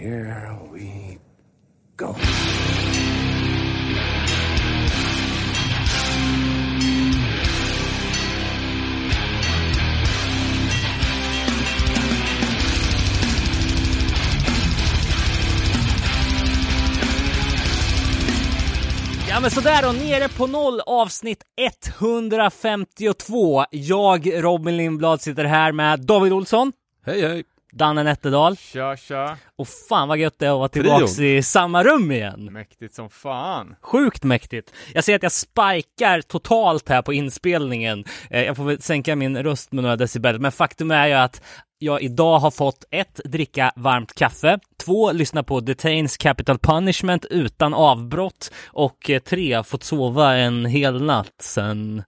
here we go. Ja men sådär då, nere på noll avsnitt 152. Jag, Robin Lindblad, sitter här med David Olsson, Hej hej! Danne Nätterdal Tja tja, och fan vad gött det är att vara tillbaks i samma rum igen. mäktigt som fan. Sjukt mäktigt. Jag ser att jag spikar totalt här på inspelningen. Eh, Jag får väl sänka min röst med några decibel, men faktum är ju att jag idag har fått ett, dricka varmt kaffe, två, lyssna på Detains Capital Punishment utan avbrott och eh, tre, fått sova en hel natt sedan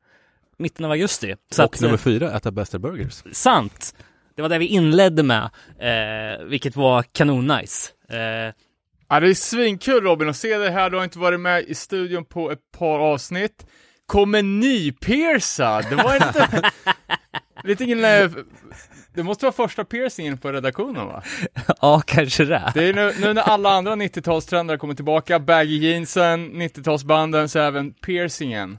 mitten av augusti. Så och att, nummer fyra, äta Bästa Burgers. sant. Det var det vi inledde med, eh, vilket var kanonnice. Eh, Ja, det är svinkul Robin att se dig här, du har inte varit med i studion på ett par avsnitt. Kommer nypiercad, det var inte... Lite ingen... eh, Det måste vara första piercingen på redaktionen va? ja, kanske det. Det är nu, nu när alla andra 90-talstrender kommer tillbaka, baggy jeansen, 90-talsbanden, så även piercingen.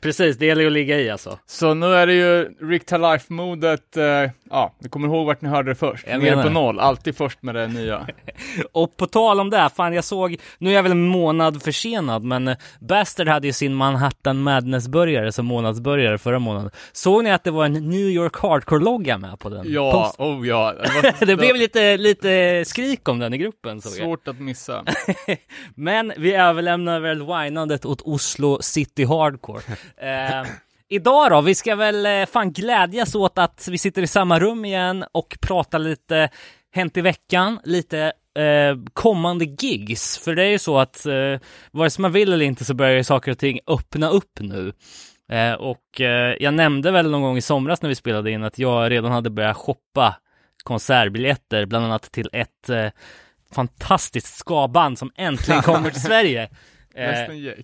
Precis, det gäller ju att ligga i alltså. Så nu är det ju Rick to Life-modet, eh, ja, ni kommer ihåg vart ni hörde det först. Jag Ner menar på noll, alltid först med det nya. Och på tal om det, fan jag såg, nu är jag väl en månad försenad, men eh, Bastard hade ju sin Manhattan Madness-burgare som månadsburgare förra månaden. Såg ni att det var en New York Hardcore-logga med på den? Ja, Post- oh ja. Det, var, det blev lite, lite skrik om den i gruppen såg jag. svårt att missa. Men vi överlämnar väl whinandet åt Oslo City Hardcore. Eh, idag då, vi ska väl eh, fan glädjas åt att vi sitter i samma rum igen och pratar lite hänt i veckan, lite eh, kommande gigs. För det är ju så att eh, vare sig man vill eller inte så börjar ju saker och ting öppna upp nu. Eh, och eh, jag nämnde väl någon gång i somras när vi spelade in att jag redan hade börjat shoppa konsertbiljetter, bland annat till ett eh, fantastiskt skaband som äntligen kommer till Sverige. Eh, Western Jake.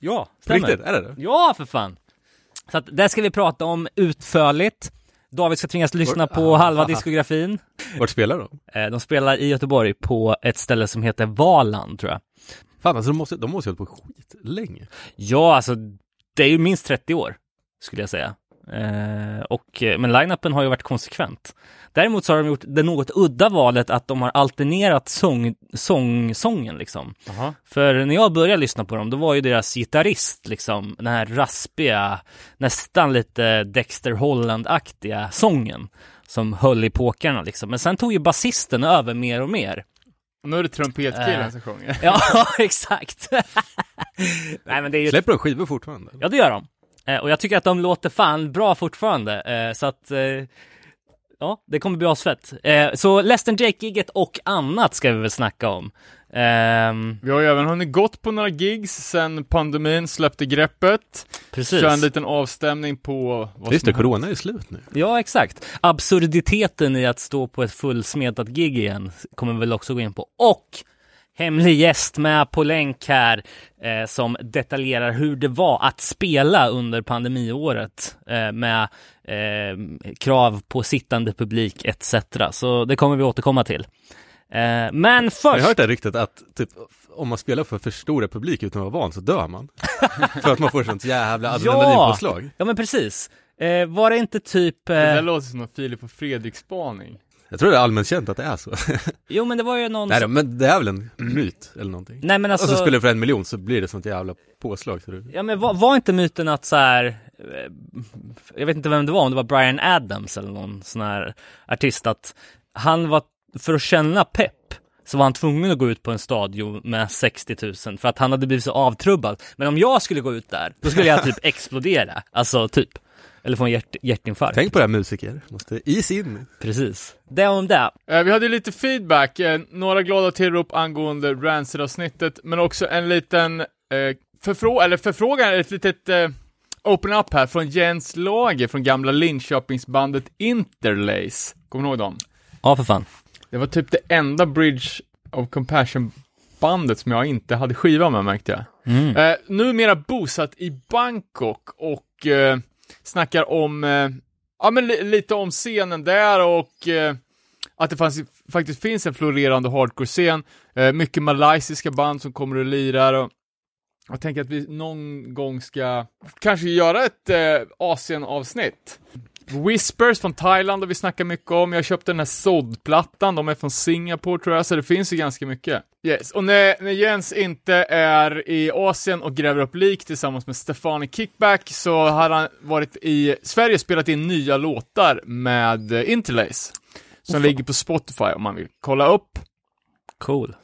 ja, stämmer. riktigt, är det det? Ja, för fan. Så att det ska vi prata om utförligt. David ska tvingas lyssna på Ah. halva diskografin. Vart spelar de? Eh, de spelar i Göteborg på ett ställe som heter Valand, tror jag. Fan alltså, de måste, de måste ha hållit på skit länge. Ja, alltså det är ju minst 30 år, skulle jag säga. Eh, och, eh, men line-upen har ju varit konsekvent. Däremot så har de gjort det något udda valet att de har alternerat sång, sång, sången liksom. För när jag började lyssna på dem, då var ju deras gitarrist liksom den här raspiga, nästan lite Dexter Holland-aktiga sången som höll i påkarna liksom. Men sen tog ju basisten över mer och mer. Och nu är det trumpetkillen Äh. som sjunger. Ja, exakt. Nej men det är ju Släpper de skivor fortfarande? Ja, det gör de. Eh, och jag tycker att de låter fan bra fortfarande. Eh, så att, eh, ja, det kommer bli asfett. Eh, så Lester Jake-giget och annat ska vi väl snacka om. Ehm, Vi har ju även hunnit gått på några gigs sen pandemin släppte greppet. precis. Kör en liten avstämning på vad Just det, corona är slut nu. Ja, exakt. Absurditeten i att stå på ett fullsmetat gig igen kommer vi väl också gå in på. Och hemlig gäst med på länk här eh, som detaljerar hur det var att spela under pandemiåret eh, med eh, krav på sittande publik etc. Så det kommer vi återkomma till. Eh, men Jag först... har hört det ryktet att typ, om man spelar för för stora publik utan att vara van så dör man. för att man får sånt jävla adrenalinpåslag. Ja, men precis. Eh, var det inte typ... Det där Eh, låter som en Filip och Fredrik-spaning. Jag tror det är allmänt känt att det är så. jo, men det var ju någon... Nej men det är väl en myt eller någonting. Nej, men alltså... Och så spelar du för en miljon så blir det sånt jävla påslag så du... Ja men var, var inte myten att så här, eh, jag vet inte vem det var, om det var Brian Adams eller någon sån här artist, att han var, för att känna pepp, så var han tvungen att gå ut på en stadion med 60 000 för att han hade blivit så avtrubbad. Men om jag skulle gå ut där, då skulle jag typ explodera, alltså typ. Eller få en hjärt, hjärtinfarkt. Tänk på det här musiker, måste is in. Precis. Det om det. Eh, vi hade ju lite feedback, eh, några glada tillrop angående Rancid-avsnittet, men också en liten eh, förfrå eller förfrågan, ett litet eh, open up här från Jens Lager från gamla Linköpingsbandet Interlace. Kommer ni ihåg dem? Ja för fan. Det var typ det enda Bridge of Compassion bandet som jag inte hade skiva med märkte jag. Mm. Eh, numera bosatt i Bangkok och eh, snackar om, eh, ja men li- lite om scenen där och eh, att det fanns, faktiskt finns en florerande hardcore-scen, eh, mycket malaysiska band som kommer och lirar och jag tänker att vi någon gång ska kanske göra ett eh, Asien-avsnitt. Whispers från Thailand har vi snackat mycket om. Jag köpte den här Sod-plattan, de är från Singapore tror jag, så det finns ju ganska mycket. Yes, och när, när Jens inte är i Asien och gräver upp lik tillsammans med Stefani Kickback så har han varit i Sverige och spelat in nya låtar med Interlace. Som ligger på Spotify om man vill kolla upp. Cool.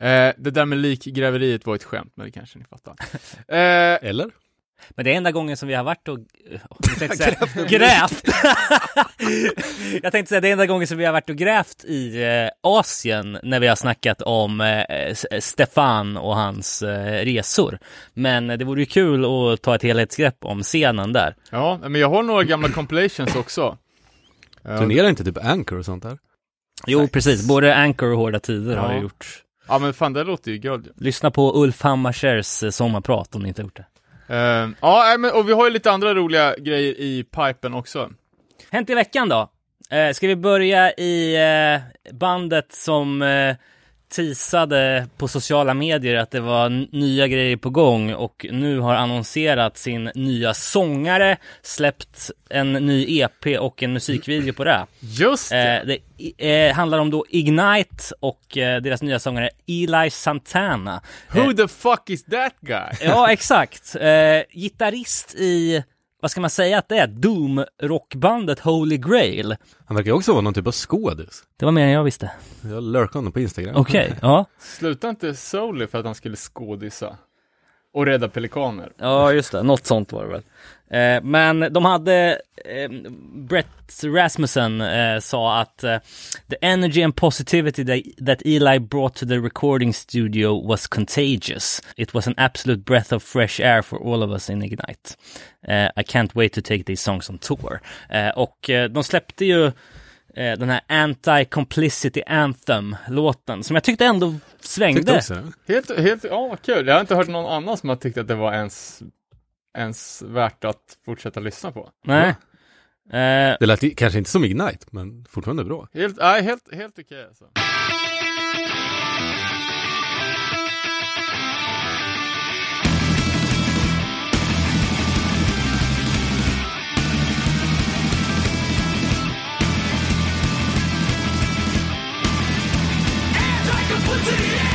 Eh, det där med likgräveriet var ett skämt, men det kanske ni fattar. Eh, Eller? Men det är enda gången som vi har varit och jag tänkte säga, grävt. jag tänkte säga det är enda gången som vi har varit och grävt i eh, Asien när vi har snackat om eh, Stefan och hans eh, resor. Men det vore ju kul att ta ett helhetsgrepp om scenen där. ja, men jag har några gamla compilations också. Eh, Turnerar inte typ Anchor och sånt där? Jo, precis. Både Anchor och Hårda Tider har Ja. jag gjort. Ja men fan det låter ju guld. Lyssna på Ulf Hammarskjölds eh, sommarprat om ni inte har gjort det. Uh, ja, men, och vi har ju lite andra roliga grejer i pipen också. Hänt i veckan då? Uh, ska vi börja i uh, bandet som uh, teasade på sociala medier att det var nya grejer på gång och nu har annonserat sin nya sångare, släppt en ny EP och en musikvideo på det. Just det! Eh, det eh, handlar om då Ignite och eh, deras nya sångare Eli Santana. Who the fuck is that guy? Ja, exakt. Eh, gitarrist i, vad ska man säga att det är, Doom-rockbandet Holy Grail. Han verkar ju också vara någon typ av skådis. Det var mer än jag visste. Jag lurkade honom på Instagram. Okej, ja. Sluta inte Solly för att han skulle skådisa. Och rädda pelikaner. Ja, just det. Något sånt var det väl. Eh, men de hade, eh, Brett Rasmussen eh, sa att eh, the energy and positivity that, that Eli brought to the recording studio was contagious. It was an absolute breath of fresh air for all of us in Ignite. Eh, I can't wait to take these songs on tour. Eh, och de släppte ju den här Anti-Complicity Anthem-låten som jag tyckte ändå svängde. Tyckte också. Helt, helt, ja vad kul. Jag har inte hört någon annan som har tyckt att det var ens, ens värt att fortsätta lyssna på. Nej. Eh, Det lät kanske inte som Ignite, men fortfarande bra. Helt, nej, helt, helt okej alltså. We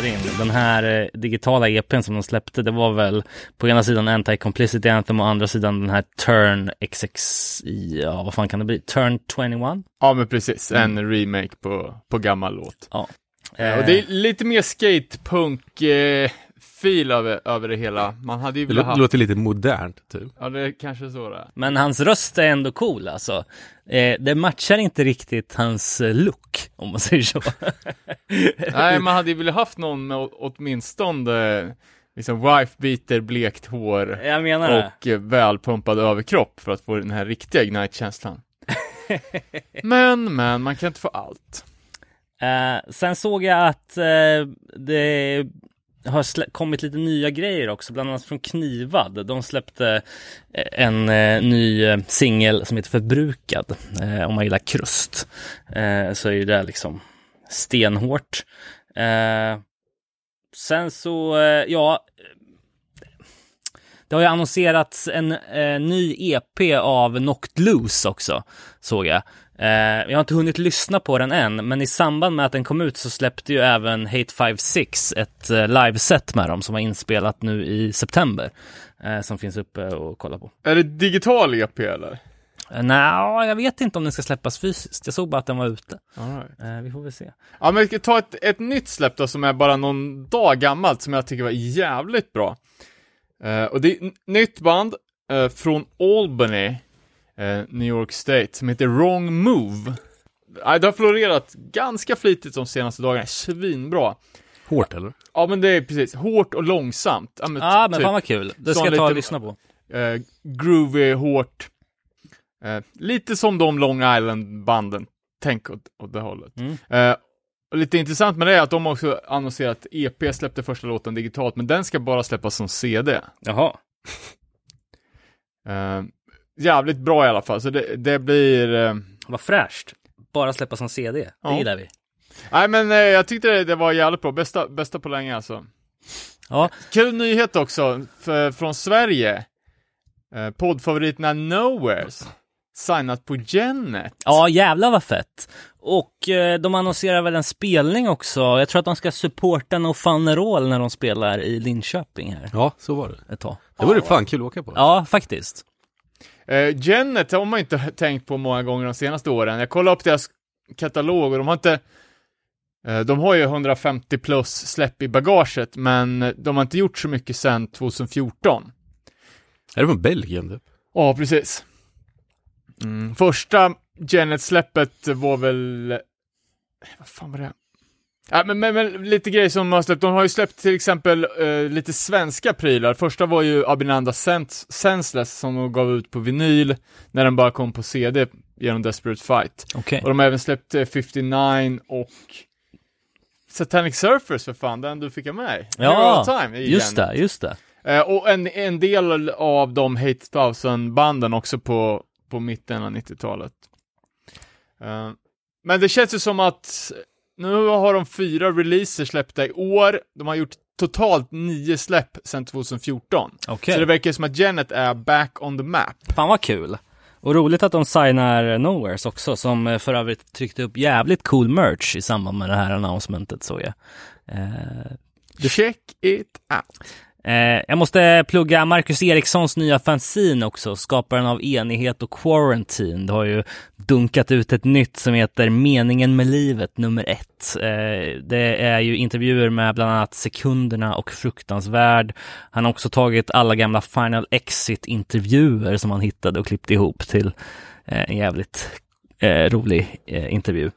spelar in. Den här eh, digitala EPn som de släppte, det var väl på ena sidan Anti-Complicity Anthem och andra sidan den här Turn XX, ja vad fan kan det bli? Turn 21? Ja men precis, en remake på, på gammal låt. Ja. Eh, och det är lite mer skatepunk eh, fil över, över det hela. Man hade ju Det velat lå- ha... låter lite modernt, typ. Ja det är kanske så det. Men hans röst är ändå cool alltså. Eh, det matchar inte riktigt hans eh, look, om man säger så. Nej, man hade ju velat haft någon med åtminstone liksom wife beater, blekt hår Jag menar det. och eh, välpumpad överkropp för att få den här riktiga Ignite-känslan. men, men, man kan inte få allt. Eh, sen såg jag att eh, det har slä- kommit lite nya grejer också, bland annat från Knivad. De släppte eh, en eh, ny eh, singel som heter Förbrukad. Eh, om man gillar krust eh, så är ju det liksom stenhårt. Eh, sen så, eh, ja, det har ju annonserats en eh, ny EP av Knocked Loose också, såg jag. Eh, jag har inte hunnit lyssna på den än, men i samband med att den kom ut så släppte ju även Hate 56 ett eh, liveset med dem som var inspelat nu i september. Eh, som finns uppe och kolla på. Är det digital EP eller? Nej, jag vet inte om den ska släppas fysiskt. Jag såg bara att den var ute. Right. Vi får väl se. Ja, men vi ska ta ett, ett nytt släpp då som är bara någon dag gammalt som jag tycker var jävligt bra. Och det är ett nytt band från Albany, eh, New York State, som heter Wrong Move. Det har florerat ganska flitigt de senaste dagarna, svinbra. Hårt eller? Ja, men det är precis hårt och långsamt. Ja, men, ty- men typ, fan vad kul. Det ska jag ta och lyssna på. eh, groovy, hårt. Eh, lite som de Long Island-banden, tänk åt, åt det hållet. Mm. Eh, och lite intressant med det är att de också annonserat att EP släppte första låten digitalt, men den ska bara släppas som CD. Jaha. Jävligt bra i alla fall, så det, det blir... Eh, Vad fräscht. Bara släppa som CD. Det Ja. gillar vi. nej men eh, jag tyckte det, det var jävligt bra, bästa, bästa på länge alltså. Ja, Kul nyhet också, för, från Sverige. Eh, poddfavoriterna Nowheres. Signat på Genet. ja jävlar vad fett. Och eh, de annonserar väl en spelning också. Jag tror att de ska supporta No Fun Roll när de spelar i Linköping här Ja, så var det. ett tag. Det vore fan kul att åka på. Ja, faktiskt. Eh, Genet har man inte tänkt på många gånger de senaste åren. Jag kollade upp deras katalog och de har inte eh, de har ju 150 plus släpp i bagaget, men de har inte gjort så mycket sedan 2014. Är det från Belgien typ? Ja, precis. Mm. Första Genet-släppet var väl... Vad fan var det? Ja, men, men, men lite grejer som de har släppt. De har ju släppt till exempel eh, lite svenska prylar. Första var ju Abinanda Sens- Senseless som de gav ut på vinyl när den bara kom på CD genom Desperate Fight. Okej. Och de har även släppt eh, 59 och Satanic Surfers för fan, den du fick med. Hero Ja, Time just det, just det. Eh, och en, en del av de Hate 1000-banden också på, på mitten av 90-talet. Eh, men det känns ju som att nu har de fyra releaser släppta i år. De har gjort totalt nio släpp sedan 2014. Okej. Så det verkar som att Janet är back on the map. Fan vad kul. Och roligt att de signar Nowheres också, som eh, för övrigt tryckte upp jävligt cool merch i samband med det här announcementet såg jag. Eh, Check it out. Eh, jag måste plugga Marcus Erikssons nya fanzine också, skaparen av Enighet och Quarantine. Det har ju dunkat ut ett nytt som heter Meningen med livet nummer ett. Eh, det är ju intervjuer med bland annat Sekunderna och Fruktansvärd. Han har också tagit alla gamla Final Exit-intervjuer som han hittade och klippt ihop till eh, en jävligt rolig intervju.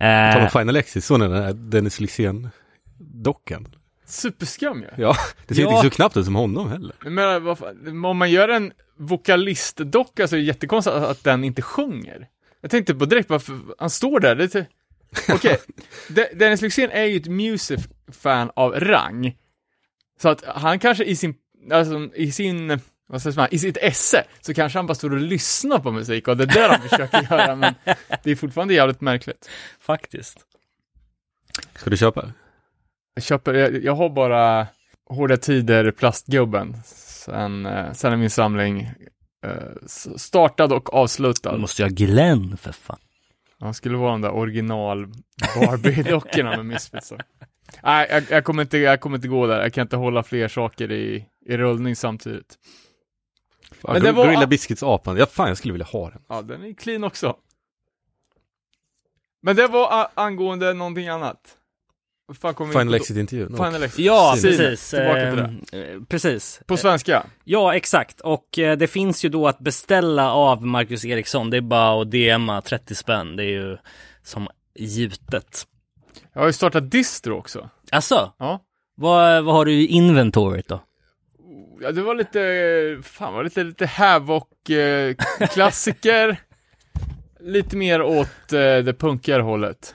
Eh, man Final Exit, så den där Dennis Lyxzén-dockan. Superskam ju. Ja, det ser Ja. inte så knappt ut som honom heller. Men vad fan, om man gör en vokalistdocka så är det jättekonstigt att, att den inte sjunger. Jag tänkte på direkt, varför, han står där, det är. Okej, De- Dennis Lyxzén är ju ett music-fan av rang. Så att han kanske i sin, alltså i sin, vad säger man, i sitt esse, så kanske han bara står och lyssnar på musik och det är det de försöker göra, men det är fortfarande jävligt märkligt. faktiskt. Ska du köpa? Jag köper, jag, jag har bara Hårda Tider Plastgubben, sen, eh, sen är min samling eh, startad och avslutad. måste ju ha Glenn för fan. Han skulle vara de där original Barbie-dockorna med Misfits. så. Nej, jag, jag, kommer inte, jag kommer inte gå där. Jag kan inte hålla fler saker i, i rullning samtidigt. Fan, Men det var- Gorilla Biscuits-apan, ja fan jag skulle vilja ha den. Ja, den är clean också. Men det var angående någonting annat. Fan Final? Exit-intervjun. Final Exit. Ja, Synet. precis. Tillbaka till Eh, precis. På svenska. Ja, exakt. Och eh, det finns ju då att beställa av Marcus Eriksson. Det är bara att DMa 30 spänn. Det är ju som gjutet. Jag har ju startat distro också. Alltså, Ja. vad, vad har du i inventoriet då? Ja, det var lite, fan var lite, lite Havoc eh, klassiker. lite mer åt eh, det punkigare hållet.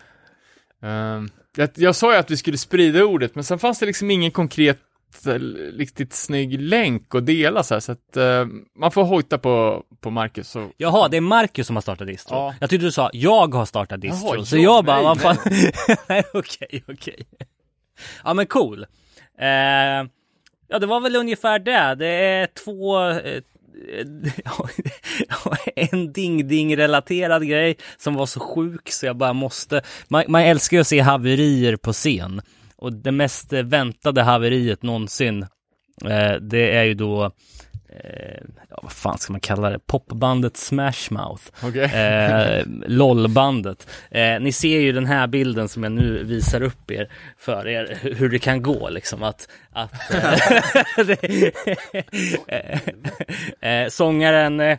Ehm, jag, jag sa ju att vi skulle sprida ordet, men sen fanns det liksom ingen konkret, eh, riktigt snygg länk att dela så här, så att eh, man får hojta på, på Marcus. Så. Jaha, det är Marcus som har startat distro. Ja. Jag tyckte du sa, jag har startat distro. Jaha, så jag? jag bara, Nej, vad fan. Nej, okej, okej. Ja, men cool. Eh, ja, det var väl ungefär det. Det är två en ding-ding-relaterad grej som var så sjuk så jag bara måste. Man, man älskar ju att se haverier på scen och det mest väntade haveriet någonsin. Eh, det är ju då, eh, ja, vad fan ska man kalla det, popbandet Smash Mouth. Okej. Eh, LOL-bandet. Eh, ni ser ju den här bilden som jag nu visar upp er för er hur det kan gå liksom att, att eh, det, eh, sångaren eh,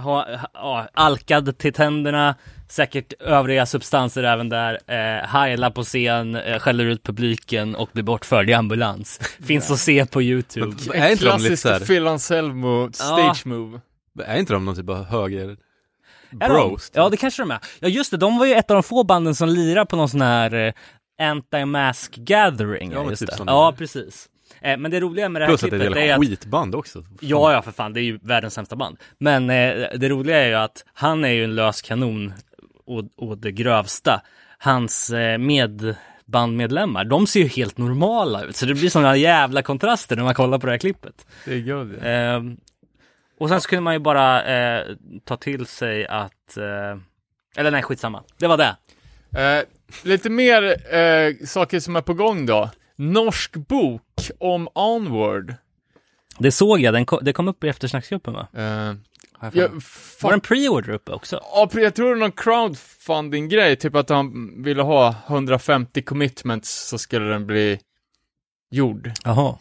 har ha, alkad till tänderna, säkert övriga substanser även där, eh, heilar på scen, eh, skäller ut publiken och blir bortförd i ambulans. Finns att se på Youtube. Men är inte de lite Klassisk såhär, Phil Anselmo stage move. är inte de någon typ av höger bros? Ja, det kanske de är. Ja, just det. De var ju ett av de få banden som lirar på någon sån här eh, anti-mask gathering. Ja, just typ det. Ja, precis. Eh, men det roliga med det här Plus att det är klippet ett är att skitband också. Ja, ja, för fan. Det är ju världens sämsta band. Men eh, det roliga är ju att han är ju en lös kanon och, det grövsta. Hans eh, medbandmedlemmar, de ser ju helt normala ut. Så det blir sådana jävla kontraster när man kollar på det här klippet. Det är guld. Eh, och sen så kunde man ju bara eh, ta till sig att, eh, eller nej, skitsamma. Det var det. Eh, lite mer eh, saker som är på gång då. Norsk bok om Onward. Det såg jag, den kom, det kom upp i eftersnacksgruppen va? Fuck, Var det en pre-order uppe också? ja, jag tror det är någon crowdfunding-grej, typ att han ville ha 150 commitments så skulle den bli gjord. Jaha.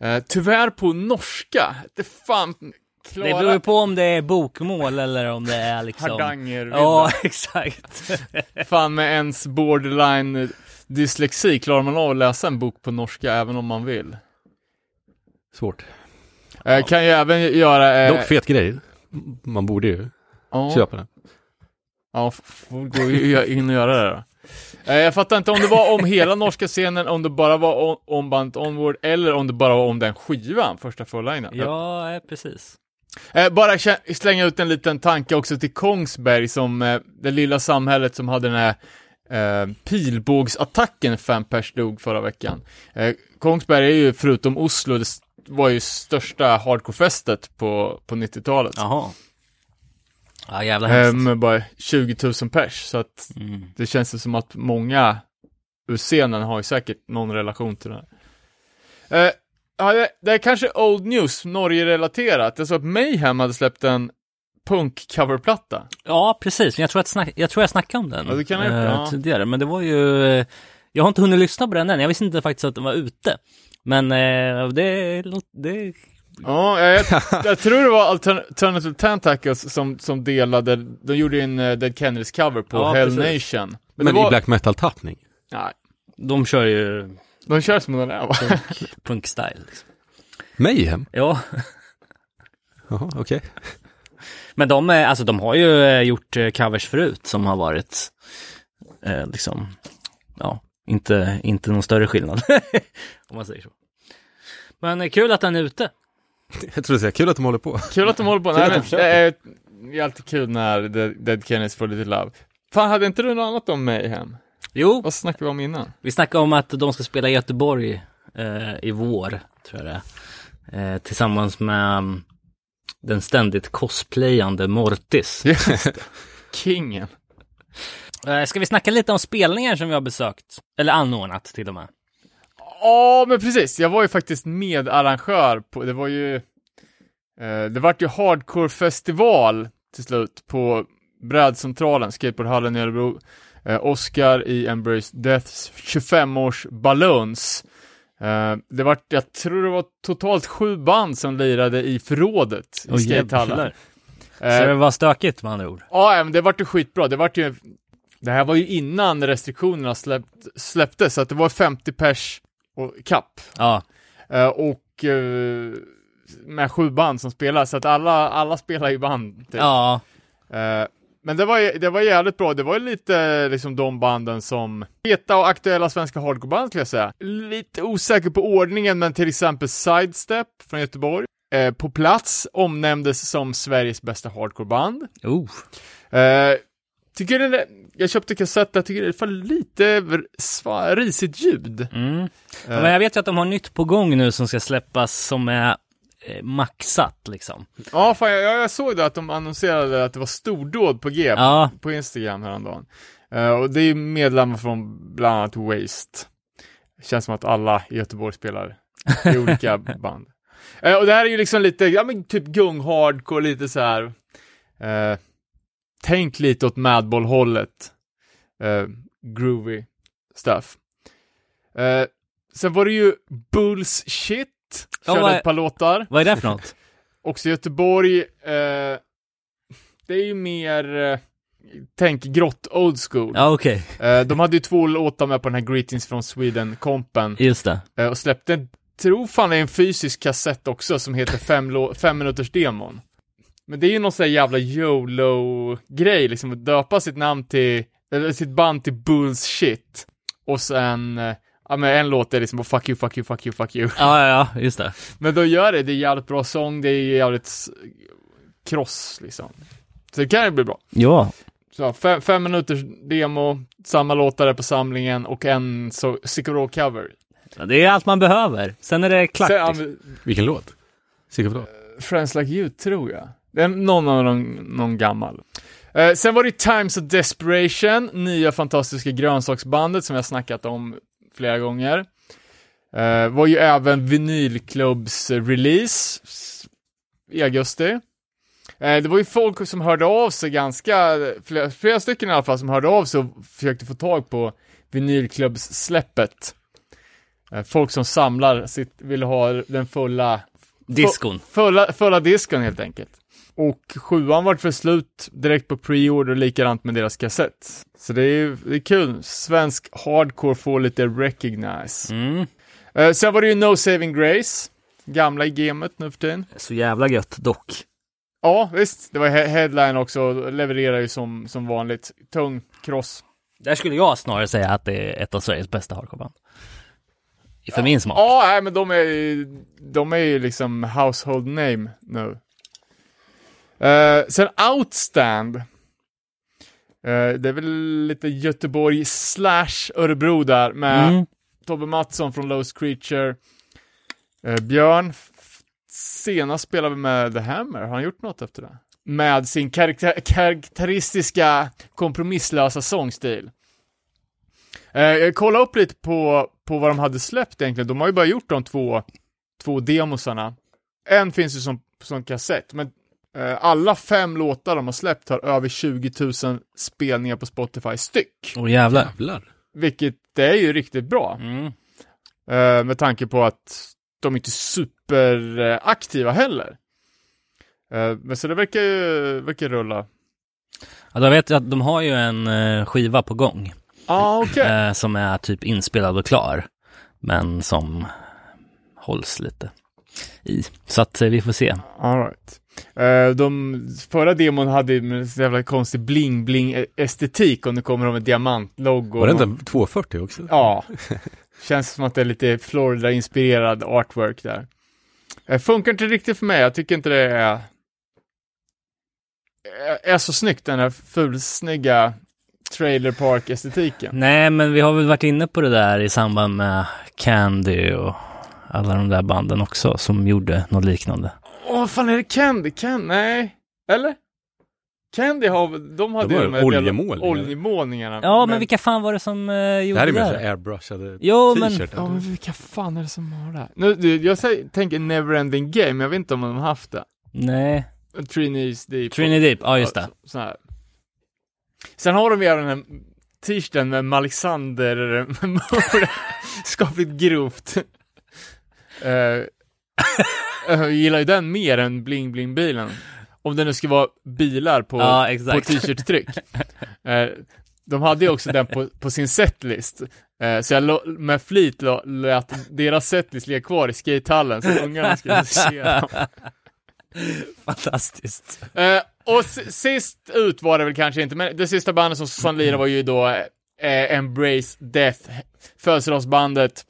Eh, tyvärr på norska. Det fan Det beror klara på om det är bokmål eller om det är liksom... hardanger. Ja, exakt. Fan med ens borderline dyslexi klarar man av att läsa en bok på norska även om man vill. Svårt. Eh, kan ju även göra... Eh, Dock fet grej. Man borde ju ja, köpa den. Ja, får gå i- in och göra det då. Eh, jag fattar inte om det var om hela norska scenen, om det bara var om, om bandet Onward, eller om det bara var om den skivan, första fullinen. ja, eh, precis. Eh, bara slänga ut en liten tanke också till Kongsberg, som det lilla samhället som hade den här eh, pilbågsattacken fem pers dog förra veckan. Eh, Kongsberg är ju, förutom Oslo, var ju största hardcorefestet på, på 90-talet. Jaha. Ja, jävla hemskt. med bara 20 000 pers, så att Mm. det känns som att många ur scenen har ju säkert någon relation till det här. Eh, ja, det, är kanske old news, Norge-relaterat. Det så att Mayhem hade släppt en punk-coverplatta. Ja, precis. Jag tror, att snack... jag tror jag snackade om den Ja, det kan jag eh, ja. tidigare. Men det var ju... eh, Jag har inte hunnit lyssna på den än. Jag visste inte faktiskt att den var ute. Men eh, det, det... Ja, jag, jag tror det var Altern- Alternative Tentacles som, som delade, de gjorde ju en uh, Dead Kennedys cover på Ja, Hell precis. Nation. Men, det var, i black metal-tappning. Nej, De kör ju de kör som den är va? punk, punk-style. Liksom. Mayhem? Ja, Jaha, okej. men de, är, alltså, de har ju eh, gjort eh, covers förut som har varit eh, liksom, ja, inte, inte någon större skillnad. om man säger så. Men eh, kul att den är ute. Jag tror det är kul att de håller på. Kul att de håller på. Kul Nej, men, det, är, det är alltid kul när Dead, Dead Kennedys får lite love. Fan, hade inte du något annat om Mayhem? Jo, Vad snackade vi om innan? Vi snackade om att de ska spela i Göteborg eh, i vår, tror jag det är. Eh, tillsammans med um, den ständigt cosplayande Mortis. Kingen. Eh, ska vi snacka lite om spelningar som vi har besökt? Eller anordnat till och med. Ja, men precis. Jag var ju faktiskt medarrangör på, det var ju, eh, det vart ju hardcore-festival till slut på brädcentralen, skateboardhallen i Örebro. Eh, Oscar i Embrace Deaths 25-års baluns. Eh, det vart, jag tror det var totalt sju band som lirade i förrådet i Åh, skatehallen. jävlar. Eh, Så det var stökigt med andra ord. Ja, ja, men det vart ju skitbra. Det vart ju, det här var ju innan restriktionerna släppt, släpptes, så att det var 50 pers och kapp. Ja, Eh, och eh, med sju band som spelar, så att alla, alla spelar i band. Typ. ja, Eh, men det var, ju- det var jävligt bra, det var ju lite liksom de banden som heta och aktuella svenska hardcoreband skulle jag säga. Lite osäker på ordningen, men till exempel Sidestep från Göteborg. Eh, på plats omnämndes som Sveriges bästa hardcoreband. oh. Eh, tycker det, jag köpte kassett, jag tycker det är lite risigt ljud. Mm. Eh, Men jag vet ju att de har nytt på gång nu som ska släppas som är eh, maxat liksom. Ja, fan, jag, jag såg det att de annonserade att det var stordåd på G Ja. på Instagram häromdagen. Uh, och det är ju medlemmar från bland annat Waste. Känns som att alla i Göteborg spelar i olika band. Eh, och det här är ju liksom lite, ja men typ gung hardcore, lite så här. eh, tänk lite åt Madball-hållet. Eh, groovy stuff. Eh, sen var det ju Bullshit, Ja, körde vad- ett par låtar. Vad är det för något? Också Göteborg, eh, det är ju mer, tänk grått old school. Ja, okej. Eh, de hade ju två låtar med på den här Greetings from Sweden-kompen. Just det. Och släppte, tror fan det är en fysisk kassett också som heter fem, fem minuters demon. Men det är ju någon sån här jävla YOLO-grej, liksom att döpa sitt namn till, eller sitt band till Bullshit. Och sen, eh, ja men en låt är liksom bara fuck you, fuck you, fuck you, fuck you. Ja, ja, ja, just det. Men de gör det, det är jävligt bra sång, det är jävligt kross liksom. Så det kan ju bli bra. Ja. Så fem, fem minuters demo, samma låtar på samlingen och en så, Sick of Raw cover. Det är allt man behöver. Sen är det klart. Sen, ja, liksom. men, Vilken låt? Vilken låt? Friends Like You, tror jag. Någon av dem, någon gammal. Eh, sen var det Times of Desperation, nya fantastiska grönsaksbandet som jag snackat om flera gånger. Eh, var ju även Vinylklubbs release i augusti. Eh, det var ju folk som hörde av sig ganska, flera, flera stycken i alla fall, som hörde av sig och försökte få tag på Vinylklubbs-släppet. Eh, folk som samlar sitt, vill ha den fulla Diskon. Fulla, fulla disken helt enkelt. Och sjuan vart för slut direkt på pre-order, likadant med deras kassett. Så det är, det är kul. Svensk hardcore får lite recognize. Mm. Eh, sen var det ju No Saving Grace. Gamla i gamet nu för tiden. Så jävla gött dock. Ja, visst. Det var he- headline också. Levererar ju som, som vanligt. Tung kross. Där skulle jag snarare säga att det är ett av Sveriges bästa hardcoreband. För min smak. Ja, nej, men de är de är ju liksom household name nu. Eh, sen Outstand. Eh, det är väl lite Göteborg slash Örebro där med Mm. Tobbe Mattsson från Lost Creature. Eh, Björn, senast spelade vi med The Hammer. Har han gjort något efter det? Med sin karaktär- karaktäristiska kompromisslösa sångstil. Eh, jag kollade upp lite på, på vad de hade släppt egentligen. De har ju bara gjort de två, två demosarna. En finns ju som, som kassett, men alla fem låtar de har släppt har över 20 000 spelningar på Spotify styck. Åh jävlar. Jävlar. Vilket det är ju riktigt bra. Mm. Eh, med tanke på att de inte är superaktiva heller. Eh, men så det verkar ju verkar rulla. Ja, då vet jag att de har ju en eh, skiva på gång. Ah. Eh, som är typ inspelad och klar. Men som hålls lite i. Så att eh, vi får se. All right. Eh, de förra demon hade en så jävla konstig bling-bling estetik om det kommer om en diamantlogo. Var det inte en 240 också? Ja. Känns som att det är lite Florida-inspirerad artwork där. Eh, funkar inte riktigt för mig, jag tycker inte det är är- är så snyggt den här fulsnygga trailer park-estetiken. Nej, men vi har väl varit inne på det där i samband med Candy och alla de där banden också som gjorde något liknande. Åh, vad fan är det Candy? Can nej? Eller? Candy har, de hade ju de här oljemålningar. oljemålningarna. Ja, men vilka fan var det som uh, gjorde Det här är det? mer så här airbrushade Jo, men- t-shirt. Ja, men vilka fan är det som har det här? Nu, du, jag säger, tänker Neverending Game, jag vet inte om de har haft det. Nej, Trinis Deep. Trini Deep, ja just det. Så, så här. Sen har de ju även den här t-shirten med Alexander, skapligt grovt. Eh, jag gillar ju den mer än Bling Bling bilen. Om det nu ska vara bilar på, Ja, på t-shirt-tryck. Eh, de hade ju också den på, på sin setlist. Eh, så jag med flit lät deras setlist ligga kvar i skatehallen så ungarna skulle se dem. Fantastiskt. Eh, och sist ut var det väl kanske inte, men det sista bandet som, som lirade var ju då Embrace Death, födelsedagsbandet.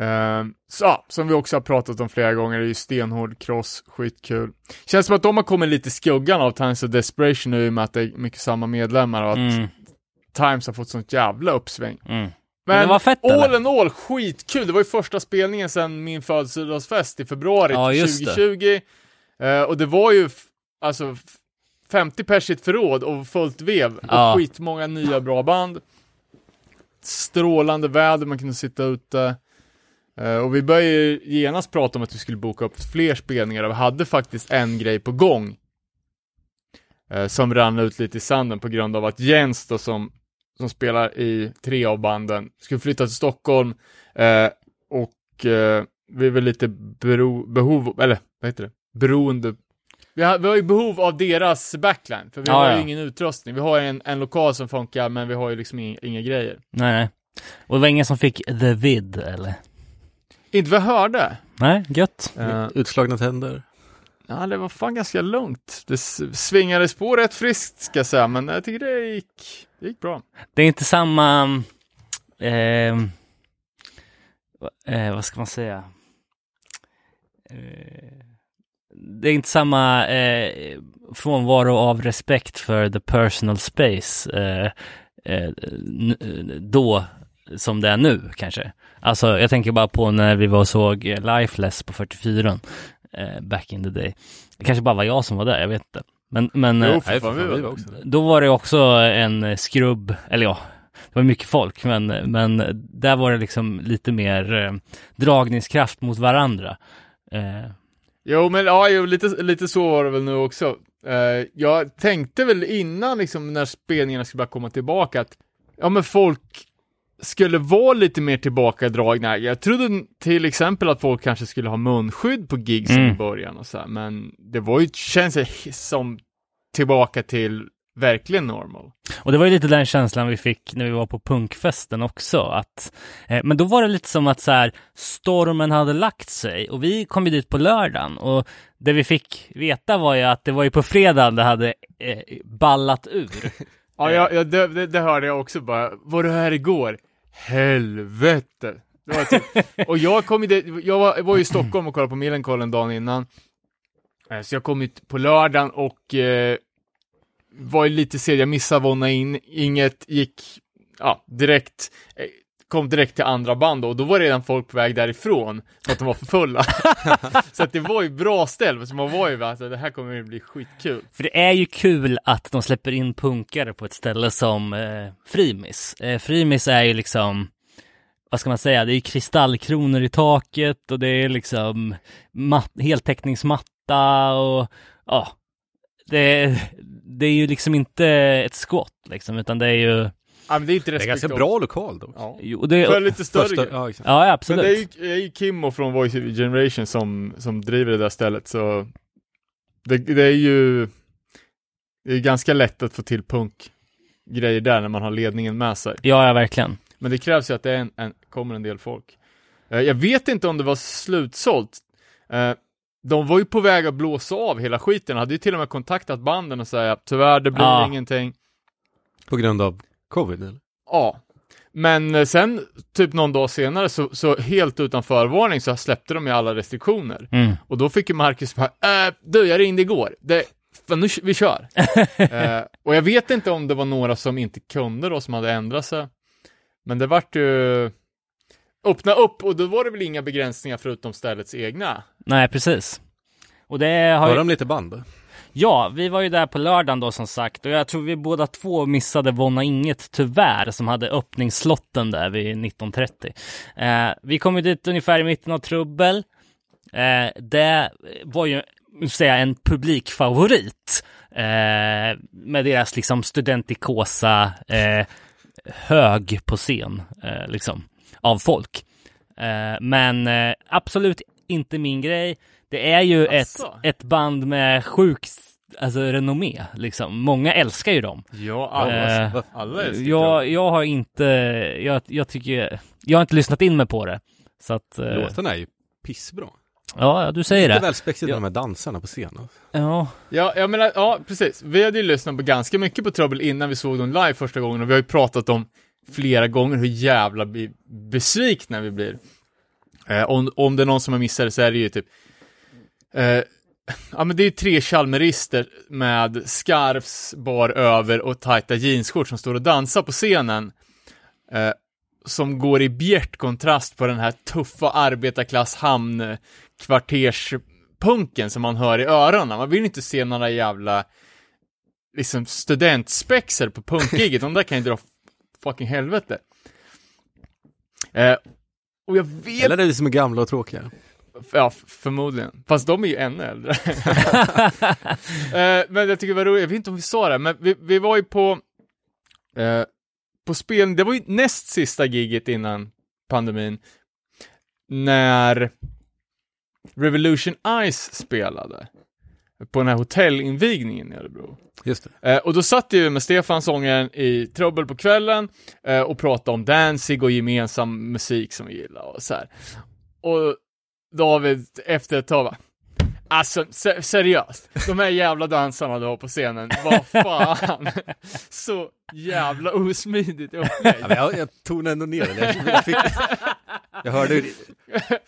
Eh, så, som vi också har pratat om flera gånger, det är ju stenhård cross, skitkul. Känns som att de har kommit lite i skuggan av Times of Desperation nu i och med att det är mycket samma medlemmar och att Mm, Times har fått sånt jävla uppsving. mm. Men det var fett, eller? all in all, skitkul. Det var ju första spelningen sedan min födelsedagsfest i februari Ja, just det. 2020. Eh, och det var ju, alltså, f- 50 pers i ett förråd och fullt vev. Ja. Och skitmånga nya bra band. Strålande väder, man kunde sitta ute. Eh, och vi började ju genast prata om att vi skulle boka upp fler spelningar och vi hade faktiskt en grej på gång. Eh, som rann ut lite i sanden på grund av att Jens då som, som spelar i tre av banden skulle flytta till Stockholm. Eh, och vi väl lite bero, behov, eller vad heter det? Beroende vi har, vi har ju behov av deras backline, för vi Ja, har ju ja. ingen utrustning. Vi har en, en lokal som funkar, men vi har ju liksom inga, inga grejer. Nej, nej. Och det var ingen som fick the vid, eller? Inte vad jag hörde. Nej, gött. Eh, Utslagna tänder. ja, det var fan ganska lugnt. Det svingades på rätt friskt, ska jag säga, men jag tycker det gick, det gick bra. Det är inte samma... Eh, eh, vad ska man säga? Eh, det är inte samma eh, frånvaro av respekt för the personal space eh, eh, då som det är nu kanske. Alltså jag tänker bara på när vi var och såg eh, Lifeless på 44 eh, back in the day. Det kanske bara var jag som var där, jag vet inte. Men, men eh, Jo, för fan, för fan, vi var- också då var det också en skrubb, eller ja, det var mycket folk, men, men där var det liksom lite mer eh, dragningskraft mot varandra. Eh, Jo, men ja, jo, lite, lite så var det väl nu också. Eh, jag tänkte väl innan, liksom, när spelningarna skulle börja komma tillbaka, att ja, men folk skulle vara lite mer tillbakadragna. Jag trodde till exempel att folk kanske skulle ha munskydd på gigsen Mm. i början och så här, men det var ju, känns som tillbaka till verkligen normal. och det var ju lite den känslan vi fick när vi var på punkfesten också, att, eh, men då var det lite som att så här, stormen hade lagt sig och vi kom ju dit på lördagen och det vi fick veta var ju att det var ju på fredagen det hade eh, ballat ur. Ja, jag, det, det hörde jag också bara, var du här igår? Helvete! Det var typ, och jag kom ju jag var, jag var i Stockholm och kollade på Millencolin dagen innan. Eh, Så jag kom ut på lördagen och eh, var lite sen, jag missade Vonna in, inget gick, ja, direkt, eh, kom direkt till andra band och då var redan folk på väg därifrån för att de var för fulla. så att det var ju bra ställ, så man var ju bara, alltså, det här kommer ju bli skitkul. För det är ju kul att de släpper in punkare på ett ställe som eh, Frimis. Eh, Frimis är ju liksom, vad ska man säga, det är ju kristallkronor i taket och det är liksom mat- heltäckningsmatta och ja, det, det är ju liksom inte ett skott liksom, utan det är ju, Ja, men det är inte Det är ganska bra lokal dock. Ja. jo, det, För lite större Första, ja, exakt. ja Men absolut. det är ju, är ju Kimmo från Voice Generation som, som driver det där stället, så det, det är ju det är ganska lätt att få till punkgrejer där när man har ledningen med sig. Ja, ja, verkligen. Men det krävs ju att det är en, en, kommer en del folk. Eh, jag vet inte om det var slutsålt. Eh, de var ju på väg att blåsa av hela skiten, hade ju till och med kontaktat banden och säga tyvärr, det blir Ja. ingenting. På grund av covid eller? Ja. Men eh, sen, typ någon dag senare, så, så helt utan förvarning så släppte de ju alla restriktioner. Mm. Och då fick ju Marcus bara, äh, du, jag ringde igår. Det, fan, nu, vi kör. eh, och jag vet inte om det var några som inte kunde då, som hade ändrat sig. Men det vart ju, öppna upp, och då var det väl inga begränsningar förutom ställets egna. Nej, precis. Och det har ju... de lite band? Ja, vi var ju där på lördagen då som sagt och jag tror vi båda två missade Vonna Inget tyvärr som hade öppningsslotten där vid 19.30. Eh, vi kom ju dit ungefär i mitten av trubbel. Eh, det var ju säga en publikfavorit eh, med deras liksom studentikosa eh, hög på scen eh, liksom av folk. Eh, men eh, absolut inte min grej. Det är ju ett, ett band med sjukt alltså, renommé. Liksom. Många älskar ju dem. Ja, alla, Eh, alla älskar Jag, jag har inte, jag, jag tycker, jag har inte lyssnat in mig på det. Så att, eh, Låtarna är ju pissbra. ja, du säger Det är det. väl spexigt Ja. med de här dansarna på scenen. Ja, Ja, jag menar, ja, precis. Vi hade ju lyssnat på ganska mycket på Trouble innan vi såg dem live första gången och vi har ju pratat om flera gånger hur jävla be- besvikna vi blir. Eh, om, om det är någon som har missat det så är det ju typ eh, Ja men det är ju tre chalmerister med scarfs, bar över och tajta jeansshorts som står och dansar på scenen. Eh, som går i bjärt kontrast på den här tuffa arbetarklass hamn kvarterspunken som man hör i öronen. Man vill inte se några jävla liksom studentspexer på punkgiget. de där kan ju dra fucking helvete. Eh, och jag vet Eller är det som är gamla och tråkiga? Ja, förmodligen. Fast de är ju ännu äldre. eh, men jag tycker det var roligt, jag vet inte om vi sa det, men vi, vi var ju på, eh, på spel, det var ju näst sista giget innan pandemin, när Revolution Ice spelade. På den här hotellinvigningen i Örebro. Just. Eh, och då satt jag ju med Stefan, sångaren, i Trouble på kvällen eh, och pratade om Danzig och gemensam musik som vi gillar och så här. Och David efter ett tag bara, Alltså se- seriöst, de här jävla dansarna du har på scenen, vad fan. Så jävla osmidigt upplägg. Ja, jag, jag tonade ändå ner det. Jag, fick, jag hörde hur,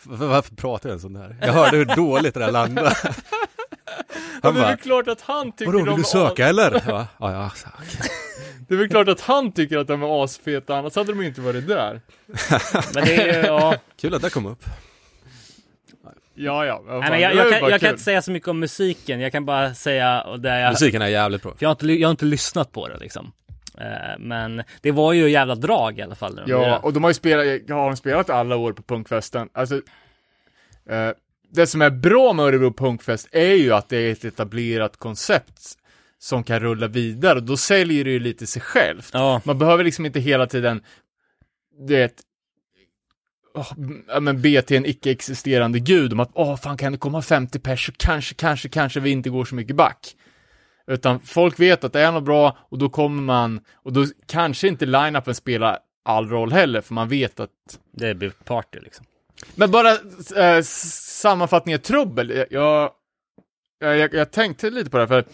Var- varför pratar jag ens om det här? Jag hörde hur dåligt det där landade. Ja, Han det är bara, väl klart att han tycker vadå de vill du söka eller? Jag bara, ja, ja, okej. Det är väl klart att han tycker att de är asfeta, annars hade de inte varit där. Men det är ju, ja. Kul att det kom upp. Ja, ja. vad Nej, fan, men jag, jag, kan, jag kan inte säga så mycket om musiken, jag kan bara säga och där jag, Musiken är jävligt bra. för jag har, inte, jag har inte lyssnat på det liksom. Eh, Men det var ju jävla drag i alla fall. Ja, och de har ju spelat, ja, har de spelat alla år på punkfesten. Alltså, eh, det som är bra med Örebro Punkfest är ju att det är ett etablerat koncept som kan rulla vidare, och då säljer det ju lite sig självt. Ja, Man behöver liksom inte hela tiden, det oh, ja, men be till en icke-existerande gud om att åh, fan kan det komma 50 pers så kanske, kanske, kanske vi inte går så mycket back. Utan folk vet att det är något bra och då kommer man, och då kanske inte line-upen spelar all roll heller, för man vet att det blir party liksom. Men bara eh, sammanfattningen trubbel, jag, jag, jag, tänkte lite på det här, för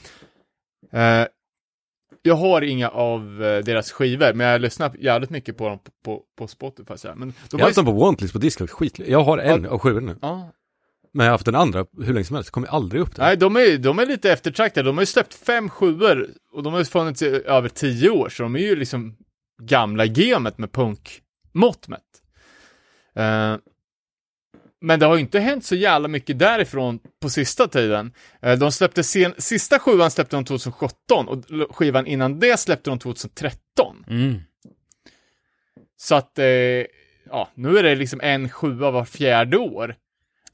eh, jag har inga av eh, deras skivor, men jag har lyssnat jävligt mycket på dem på, på, på Spotify så här. Men de Jag har ju, haft dem på Wantlist på Discord, skit. Jag har en av sju nu. ja, Men jag har haft den andra hur länge som helst, kommer aldrig upp där. nej, de är, de är lite eftertraktade, de har ju släppt fem sjuor och de har ju funnits i över tio år, så de är ju liksom gamla i gamet med punkmått mätt. Eh, men det har ju inte hänt så jävla mycket därifrån på sista tiden. Eh, de släppte sen, sista sjuan släppte de 2017 och skivan innan det släppte de 2013. Mm. Så att, eh, ja, nu är det liksom en sjua var fjärde år.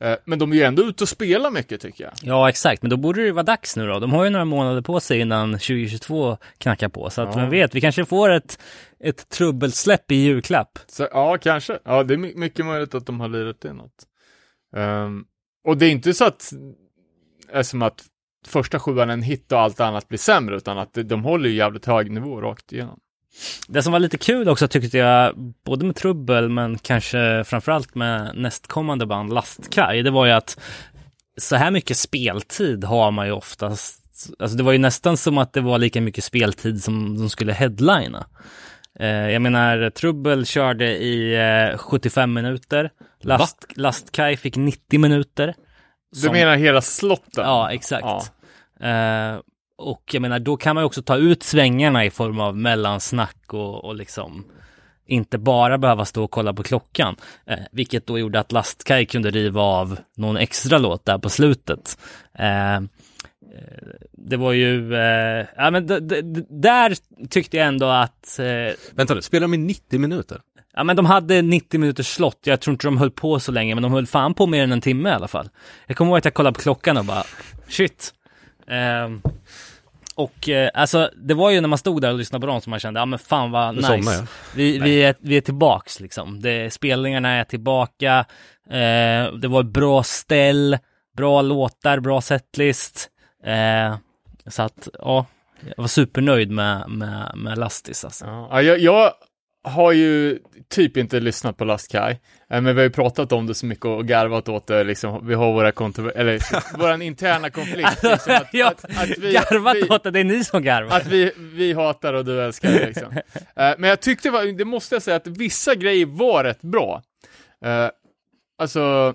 Eh, men de är ju ändå ute och spelar mycket tycker jag. Ja, exakt. Men då borde det vara dags nu då. De har ju några månader på sig innan 2022 knackar på. Så att Ja. vem vet, vi kanske får ett, ett trubbelsläpp i julklapp. Så, ja, kanske. Ja, det är my- mycket möjligt att de har lirat in något. Um, och det är inte så att, är som att första sjuan är en hit och allt annat blir sämre, utan att de, de håller ju jävligt hög nivå rakt igenom. Det som var lite kul också tyckte jag, både med Trubbel men kanske framförallt med nästkommande band Lastkaj, det var ju att så här mycket speltid har man ju oftast, alltså det var ju nästan som att det var lika mycket speltid som de skulle headlina. Eh, jag menar, Trubbel körde i eh, 75 minuter, Last, Lastkaj fick 90 minuter. Du Som- menar hela slotten? Ja, exakt. Ja. Eh, och jag menar, då kan man ju också ta ut svängarna i form av mellansnack och, och liksom inte bara behöva stå och kolla på klockan. Eh, vilket då gjorde att Lastkaj kunde riva av någon extra låt där på slutet. Eh, eh, det var ju, eh, ja men där tyckte jag ändå att eh, Vänta nu, spelar de i 90 minuter? Ja men de hade 90 minuters slott, jag tror inte de höll på så länge, men de höll fan på mer än en timme i alla fall. Jag kommer ihåg att jag kollade på klockan och bara, shit. Ehm, och eh, alltså, det var ju när man stod där och lyssnade på dem som man kände, ja men fan vad nice. jag. Vi, vi, är, vi är tillbaks liksom. Det, spelningarna är tillbaka, eh, det var bra ställ, bra låtar, bra setlist. Eh, så att, ja, jag var supernöjd med, med, med Lastis alltså. Ja, jag, jag har ju typ inte lyssnat på Last Kai, eh, men vi har ju pratat om det så mycket och garvat åt det, liksom, vi har våra kontrover- eller våran interna konflikt. Liksom, att, ja, att, att vi, garvat vi, åt det, det är ni som garvar. att vi, vi hatar och du älskar det liksom. Eh, men jag tyckte, det måste jag säga, att vissa grejer var rätt bra. Eh, alltså,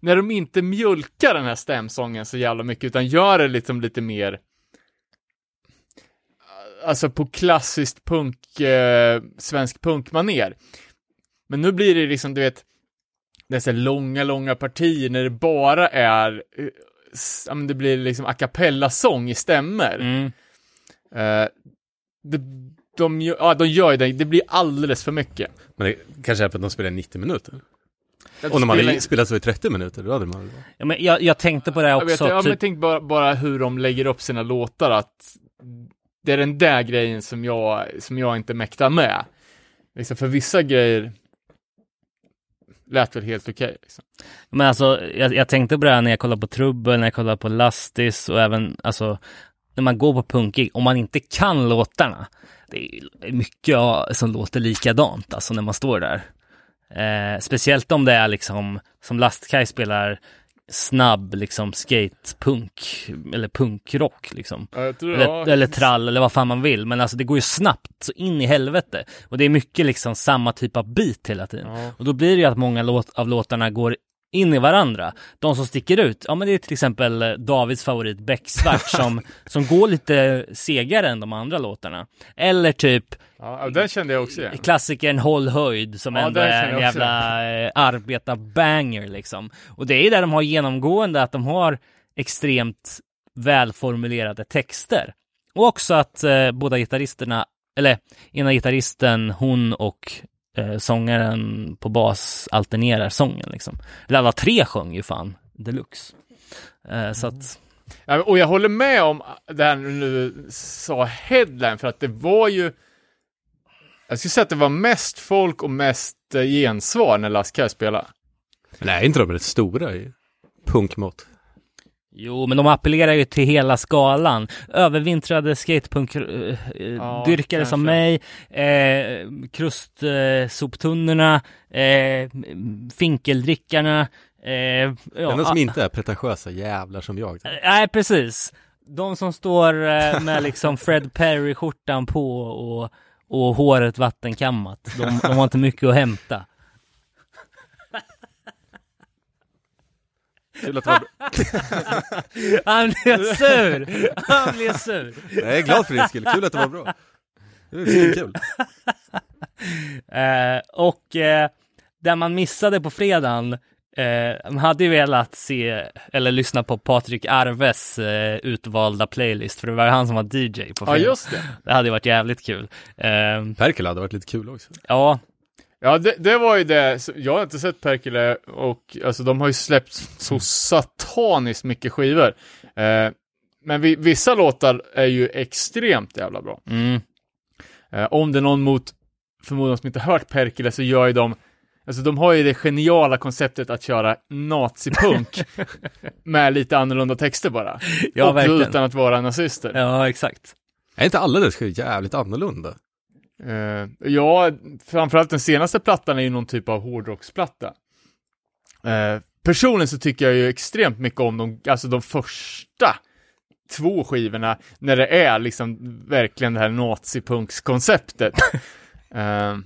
när de inte mjölkar den här stämsången så jävla mycket, utan gör det liksom lite mer Alltså på klassiskt punk, eh, svensk punkmaner. Men nu blir det liksom, du vet, dessa långa, långa partier när det bara är, eh, ja men det blir liksom a cappella-sång i stämmer. Mm. Eh, det, de, ja, de gör ju det, det blir alldeles för mycket. Men det kanske är för att de spelar 90 minuter. Jag Och när man spelar- hade spelat så i 30 minuter, då hade man Ja, men jag, jag tänkte på det Jag vet, också. ja, men typ, jag tänkte bara, bara hur de lägger upp sina låtar, att det är den där grejen som jag, som jag inte mäktar med. Liksom, för vissa grejer lät väl helt okej. liksom. Men alltså, jag, jag tänkte på det här när jag kollade på Trubbel, när jag kollade på Lastis och även, alltså, när man går på punkig, om man inte kan låtarna, det är mycket ja, som låter likadant, alltså när man står där. Eh, speciellt om det är liksom, som Lastkaj spelar snabb, liksom skatepunk, eller punkrock liksom. Tror, Eller, ja, eller trall eller vad fan man vill. Men alltså det går ju snabbt så in i helvete. Och det är mycket liksom samma typ av beat hela tiden. Ja. Och då blir det ju att många låt, av låtarna går in i varandra. De som sticker ut, ja men det är till exempel eh, Davids favorit Becksvart som, som går lite segare än de andra låtarna. Eller typ Ja, den kände jag också igen. klassikern Håll höjd som Ja, ändå är en också. jävla eh, arbetarbanger liksom. Och det är ju där de har genomgående att de har extremt välformulerade texter. Och också att eh, båda gitarristerna, eller ena gitarristen, hon och eh, sångaren på bas alternerar sången liksom. Eller alla tre sjöng ju fan deluxe. Eh, så att, Ja, och jag håller med om det här du sa headline, för att det var ju jag skulle säga att det var mest folk och mest eh, gensvar när Lastkaj spelade. Men är inte de rätt stora i punkmått? Jo, men de appellerar ju till hela skalan. Övervintrade skatepunk-dyrkare kanske. som mig, eh, krustsoptunnorna, eh, finkeldrickarna, eh, ja, Den som ah, inte är pretentiösa jävlar som jag. Nej, precis. De som står eh, med liksom Fred Perry-skjortan på och, och håret vattenkammat. De, de har inte mycket att hämta. Kul att det var. Han blev sur! Han blev sur! Jag är glad för din skull, kul att det var bra. Det är kul. Eh, och eh, där man missade på fredagen, eh, man hade ju velat se eller lyssna på Patrik Arves eh, utvalda playlist, för det var han som var DJ på Ja, fredagen. just det. Det hade ju varit jävligt kul. Eh, Perkele hade varit lite kul också. ja, Ja, det, det var ju det. Jag har inte sett Perkele och alltså de har ju släppt så sataniskt mycket skivor. Eh, men vi, vissa låtar är ju extremt jävla bra. mm, Eh, om det är någon mot förmodan som inte hört Perkele så gör ju de Alltså de har ju det geniala konceptet att köra nazipunk med lite annorlunda texter bara. Ja, och verkligen. utan att vara nazister. ja exakt. Är inte alla dess skivor jävligt annorlunda? Eh, ja, framförallt den senaste plattan är ju någon typ av hårdrocksplatta. Eh, personligen så tycker jag ju extremt mycket om de, alltså de första två skivorna, när det är liksom verkligen det här nazipunkskonceptet. eh,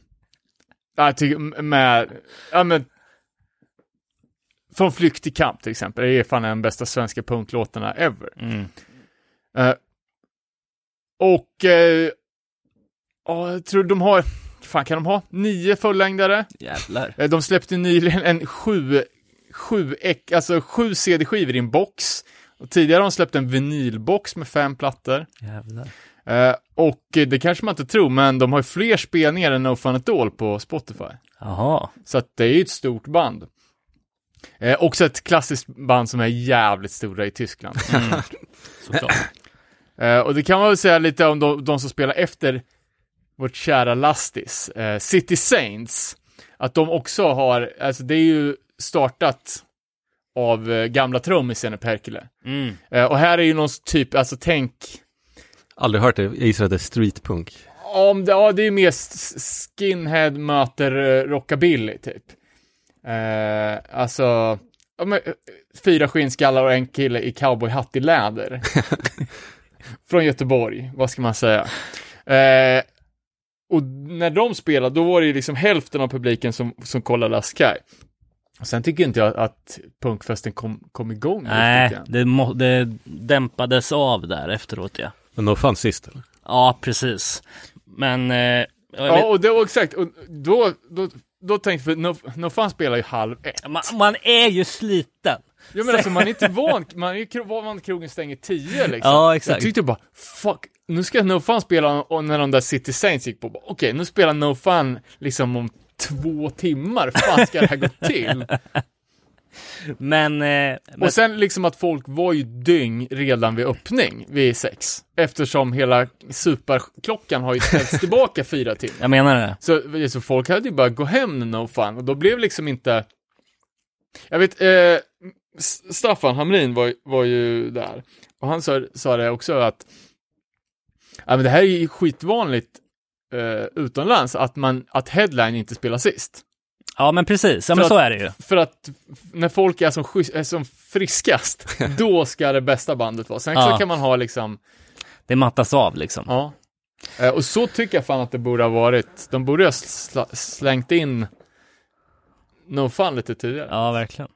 jag tycker med, ja men, Från flykt till kamp till exempel, det är fan en bästa svenska punklåtarna ever. Mm. Eh, och ja, jag tror de har, fan kan de ha nio fullängdare? Jävlar. Eh, de släppte nyligen en sju, sju, alltså sju CD-skivor i en box. Och tidigare har de släppt en vinylbox med fem plattor. Jävlar. Eh, och det kanske man inte tror, men de har fler spelningar än No Fun At All på Spotify. Jaha. Så att det är ju ett stort band. Eh, också ett klassiskt band som är jävligt stora i Tyskland. Såklart. Eh, och det kan man väl säga lite om de, de som spelar efter vårt kära Lastis, eh, City Saints, att de också har, alltså det är ju startat av eh, gamla trummisen i Perkele. Mm. Eh, och här är ju någon typ, alltså tänk, Aldrig hört det, jag gissar att det är streetpunk. om det, ja det är ju mer skinhead möter eh, rockabilly typ. Eh, alltså, ja, men, eh, fyra skinnskallar och en kille i cowboyhatt i läder. Från Göteborg, vad ska man säga. Eh, och när de spelade, då var det ju liksom hälften av publiken som, som kollade Askaj. Och sen tycker inte jag att punkfesten kom, kom igång Nej, det, må, det dämpades av där efteråt ja. Men de fanns sist eller? Ja, precis. Men... Eh, Ja, och det var exakt, och då, då då tänkte jag, för No, no Fun spelar ju halv ett. Man, man är ju sliten. Ja men alltså man är inte van, man är ju van att krogen stänger tio liksom. Ja, exakt. Jag tyckte bara, fuck, nu ska No Fun spela när de där City Saints gick på, okej nu spelar No Fun liksom om två timmar, fan ska det här gå till? Men, eh, men Och sen liksom att folk var ju dyng redan vid öppning, vid sex. Eftersom hela superklockan har ju ställts tillbaka fyra timmar. jag menar det. Så, så folk hade ju bara gå hem när no fun och då blev liksom inte Jag vet, eh, Staffan Hamrin var, var ju där och han sa, sa det också att ja, men det här är ju skitvanligt eh, utomlands att man, att headline inte spelar sist. Ja men precis, ja För men att- så är det ju. För att när folk är som, är som friskast, då ska det bästa bandet vara. Sen så Ja. kan man ha liksom, Det mattas av liksom. ja. Eh, och så tycker jag fan att det borde ha varit. De borde ha sl- slängt in No Fun lite tidigare. Ja, verkligen.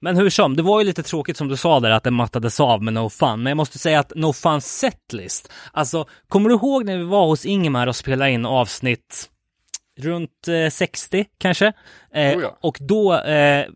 Men hur som, det var ju lite tråkigt som du sa där att det mattades av med No Fun, men jag måste säga att No Fun setlist, alltså kommer du ihåg när vi var hos Ingemar och spelade in avsnitt runt eh, 60 kanske? Eh, Oh ja. Och då, eh,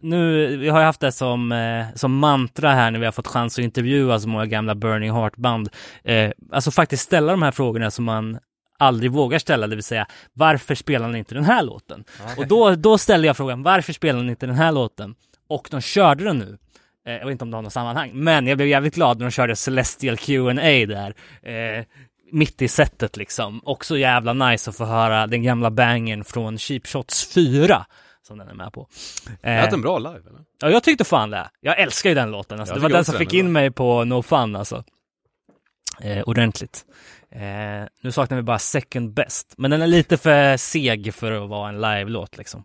nu, vi har ju haft det som, eh, som mantra här när vi har fått chans att intervjua så många gamla Burning Heart-band. Eh, alltså faktiskt ställa de här frågorna som man aldrig vågar ställa, det vill säga varför spelar ni inte den här låten? Och då, då ställde jag frågan, varför spelar ni inte den här låten? Och de körde den nu. Eh, jag vet inte om det har något sammanhang, men jag blev jävligt glad när de körde Celestial Q&A där. Eh, mitt i setet liksom. Också jävla nice att få höra den gamla bangen från Cheap Shots 4 som den är med på. Eh, Är det en bra live eller? Ja, jag tyckte fan det. Jag älskar ju den låten. Alltså. Jag Det var den som fick in bra. mig på No Fun alltså. Eh, ordentligt. Eh, nu saknar vi bara Second Best, men den är lite för seg för att vara en live-låt liksom.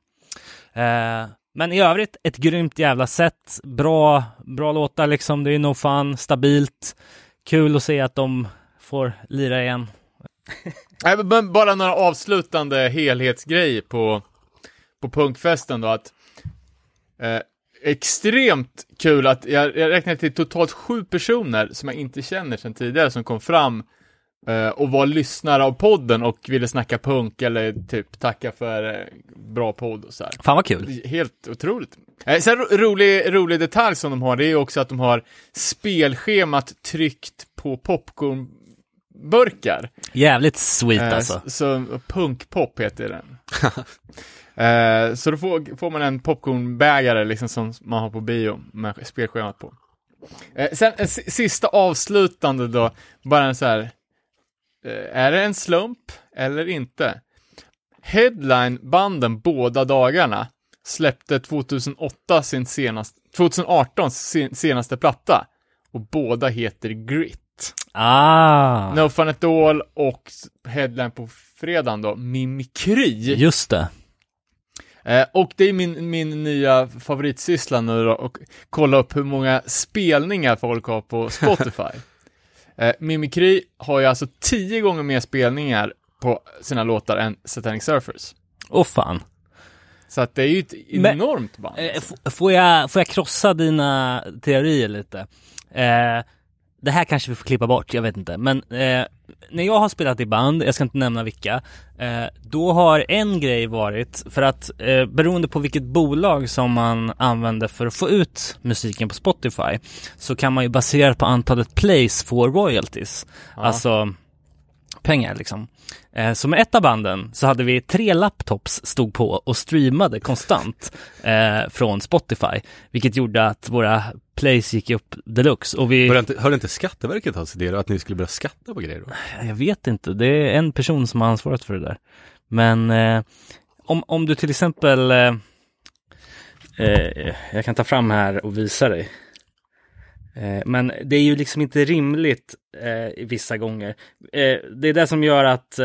Eh, men i övrigt, ett grymt jävla set. Bra, bra låtar liksom. Det är No Fun, stabilt. Kul att se att de får lira igen. Men bara några avslutande helhetsgrejer på, på punkfesten då, att eh, extremt kul att jag, jag räknade till totalt sju personer som jag inte känner sedan tidigare som kom fram och var lyssnare av podden och ville snacka punk eller typ tacka för eh, bra podd och så här. Fan vad kul. Helt otroligt. Eh, sen ro- rolig, rolig detalj som de har, det är ju också att de har spelschemat tryckt på popcornburkar. Jävligt sweet Eh, alltså. Så, punkpop heter den. eh, så då får, får man en popcornbägare liksom som man har på bio med spelschemat på. Eh, sen en si- sista avslutande då, bara en så här. Eh, är det en slump eller inte? Headline-banden båda dagarna släppte 2008 sin senaste, 2018 sin senaste platta. Och båda heter Grit. Ah, No Fun At All och headline på fredagen då, Mimikry. just det. Eh, och det är min, min nya favoritsyssla nu då, och kolla upp hur många spelningar folk har på Spotify. eh, Mimikry har ju alltså tio gånger mer spelningar på sina låtar än Satanic Surfers. Åh fan. Så att det är ju ett Men- enormt band. Eh, f- får, jag, får jag krossa dina teorier lite? Eh, det här kanske vi får klippa bort, jag vet inte. Men eh, när jag har spelat i band, jag ska inte nämna vilka, eh, då har en grej varit, för att eh, beroende på vilket bolag som man använder för att få ut musiken på Spotify, så kan man ju baserat på antalet plays få royalties. Alltså pengar liksom. Eh, så med ett av banden så hade vi tre laptops stod på och streamade konstant eh, från Spotify, vilket gjorde att våra plays gick upp deluxe och vi, Hörde inte, hörde inte Skatteverket det då, att ni skulle börja skatta på grejer då? jag vet inte, det är en person som har ansvaret för det där. Men eh, om, om du till exempel, eh, eh, jag kan ta fram här och visa dig. Eh, men det är ju liksom inte rimligt eh, vissa gånger. Eh, det är det som gör att,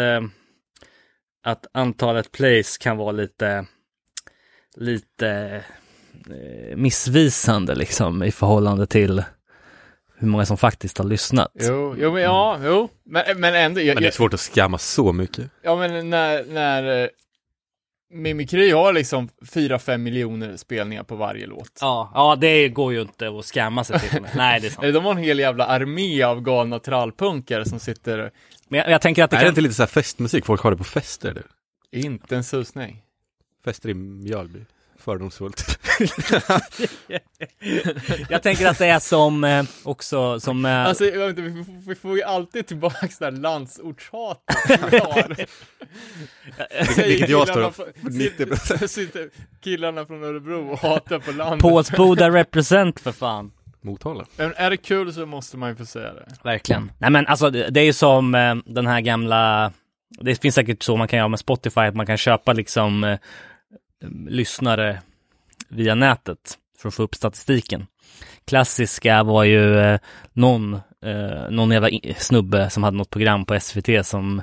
att antalet plays kan vara lite, lite missvisande liksom i förhållande till hur många som faktiskt har lyssnat. Jo, jo, men ja, jo. Men, men ändå, jag, Men det är svårt att skamma så mycket. ja men när, när eh, Mimikry har liksom 4-5 miljoner spelningar på varje låt. Ja, ja, det går ju inte att skamma sig till. Nej, det är sant. De har en hel jävla armé av galna trallpunkare som sitter, Men jag, jag tänker att det är det kan... inte lite så här festmusik? Folk har det på fester du? inte en susning. Fester i Mjölby. Fördomsfullt. Jag tänker att det är som eh, också som eh, Alltså, jag vet inte, vi, får- vi får ju alltid tillbaka det där landsortshatet vi har. Vilket jag står Killarna för från- 90%. sitter, sitter killarna från Örebro och hatar på landet. Påsboda represent för fan. Motala. Men är det kul så måste man ju få säga det. Verkligen. Nej men alltså det det är ju som eh, den här gamla, det finns säkert så man kan göra med Spotify, att man kan köpa liksom eh, lyssnare via nätet för att få upp statistiken. Klassiska var ju eh, någon, eh, någon jävla snubbe som hade något program på SVT som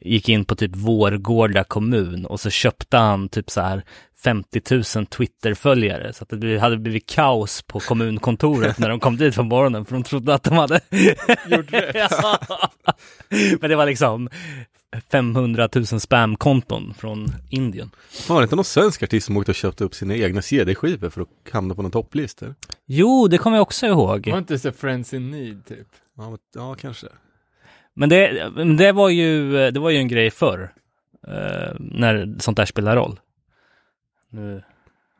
gick in på typ Vårgårda kommun och så köpte han typ så här 50 000 Twitter-följare så att det hade blivit kaos på kommunkontoret när de kom dit på morgonen för de trodde att de hade Gjort rätt. Ja. Men det var liksom 500 000 spamkonton från Indien. Fan, var det inte någon svensk artist som åkte och köpte upp sina egna CD-skivor för att hamna på någon topplista? Jo, det kommer jag också ihåg. Var inte så Friends in Need typ? Ja, men- ja, kanske. Men det, men det var ju, det var ju en grej förr. eh, när sånt där spelar roll. Nu,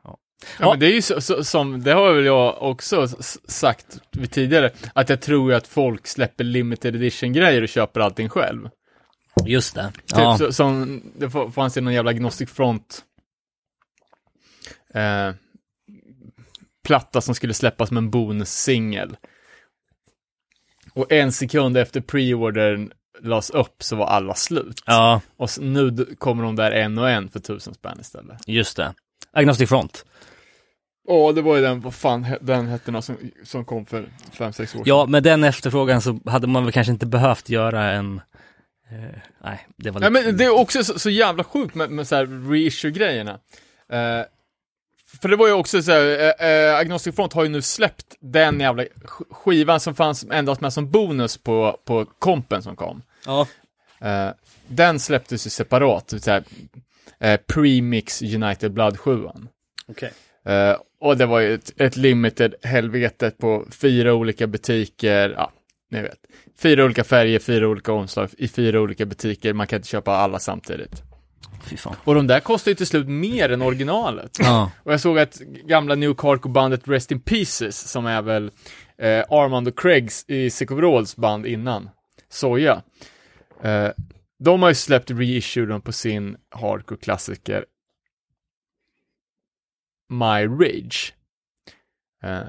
Ja, Ja. men det är ju så, så, som, det har väl jag också sagt vid tidigare, att jag tror att folk släpper limited edition grejer och köper allting själv. Just det. Typ Ja. så, som, det fanns ju någon jävla Gnostic Front eh, platta som skulle släppas med en bonussingel. Och en sekund efter preordern lades upp så var alla slut. ja, Och nu kommer de där en och en för tusen spänn istället. just det. Agnostic Front. Åh, det var ju den, vad fan den hette nå som, som kom för fem sex år sedan. Ja, med den efterfrågan så hade man väl kanske inte behövt göra en... eh, nej, det var lite... men det är också så, så jävla sjukt med, med så här reissue-grejerna. Eh, för det var ju också så här, eh, Agnostic Front har ju nu släppt den jävla sk- skivan som fanns endast med som bonus på, på kompen som kom. Ja. Eh, den släpptes ju separat, så här, eh, Premix United Blood 7 Okej. Eh, och det var ju ett, ett limited helvete på fyra olika butiker, ja, ni vet. Fyra olika färger, fyra olika omslag i fyra olika butiker, man kan inte köpa alla samtidigt. Och de där kostar ju till slut mer än originalet. Ja. Och jag såg att gamla New Carco-bandet Rest in Pieces, som är väl eh, Armand och Craigs i Rolls band innan, Soja. Eh, de har ju släppt reissuen på sin hardcore-klassiker My Rage. Eh,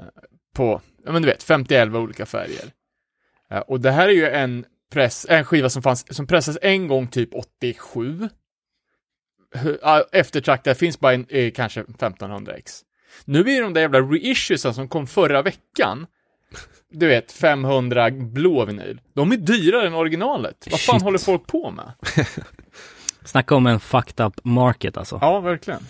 på, ja men du vet, 50 olika färger. Eh, och det här är ju en press, en skiva som fanns, som pressades en gång typ 87 ja, eftertraktad, finns bara en, eh, kanske 1500 ex. Nu är de där jävla reissuesen som kom förra veckan, du vet, 500 blå vinyl, de är dyrare än originalet. Vad fan Shit. håller folk på med? Snacka om en fucked up market alltså. Ja, verkligen.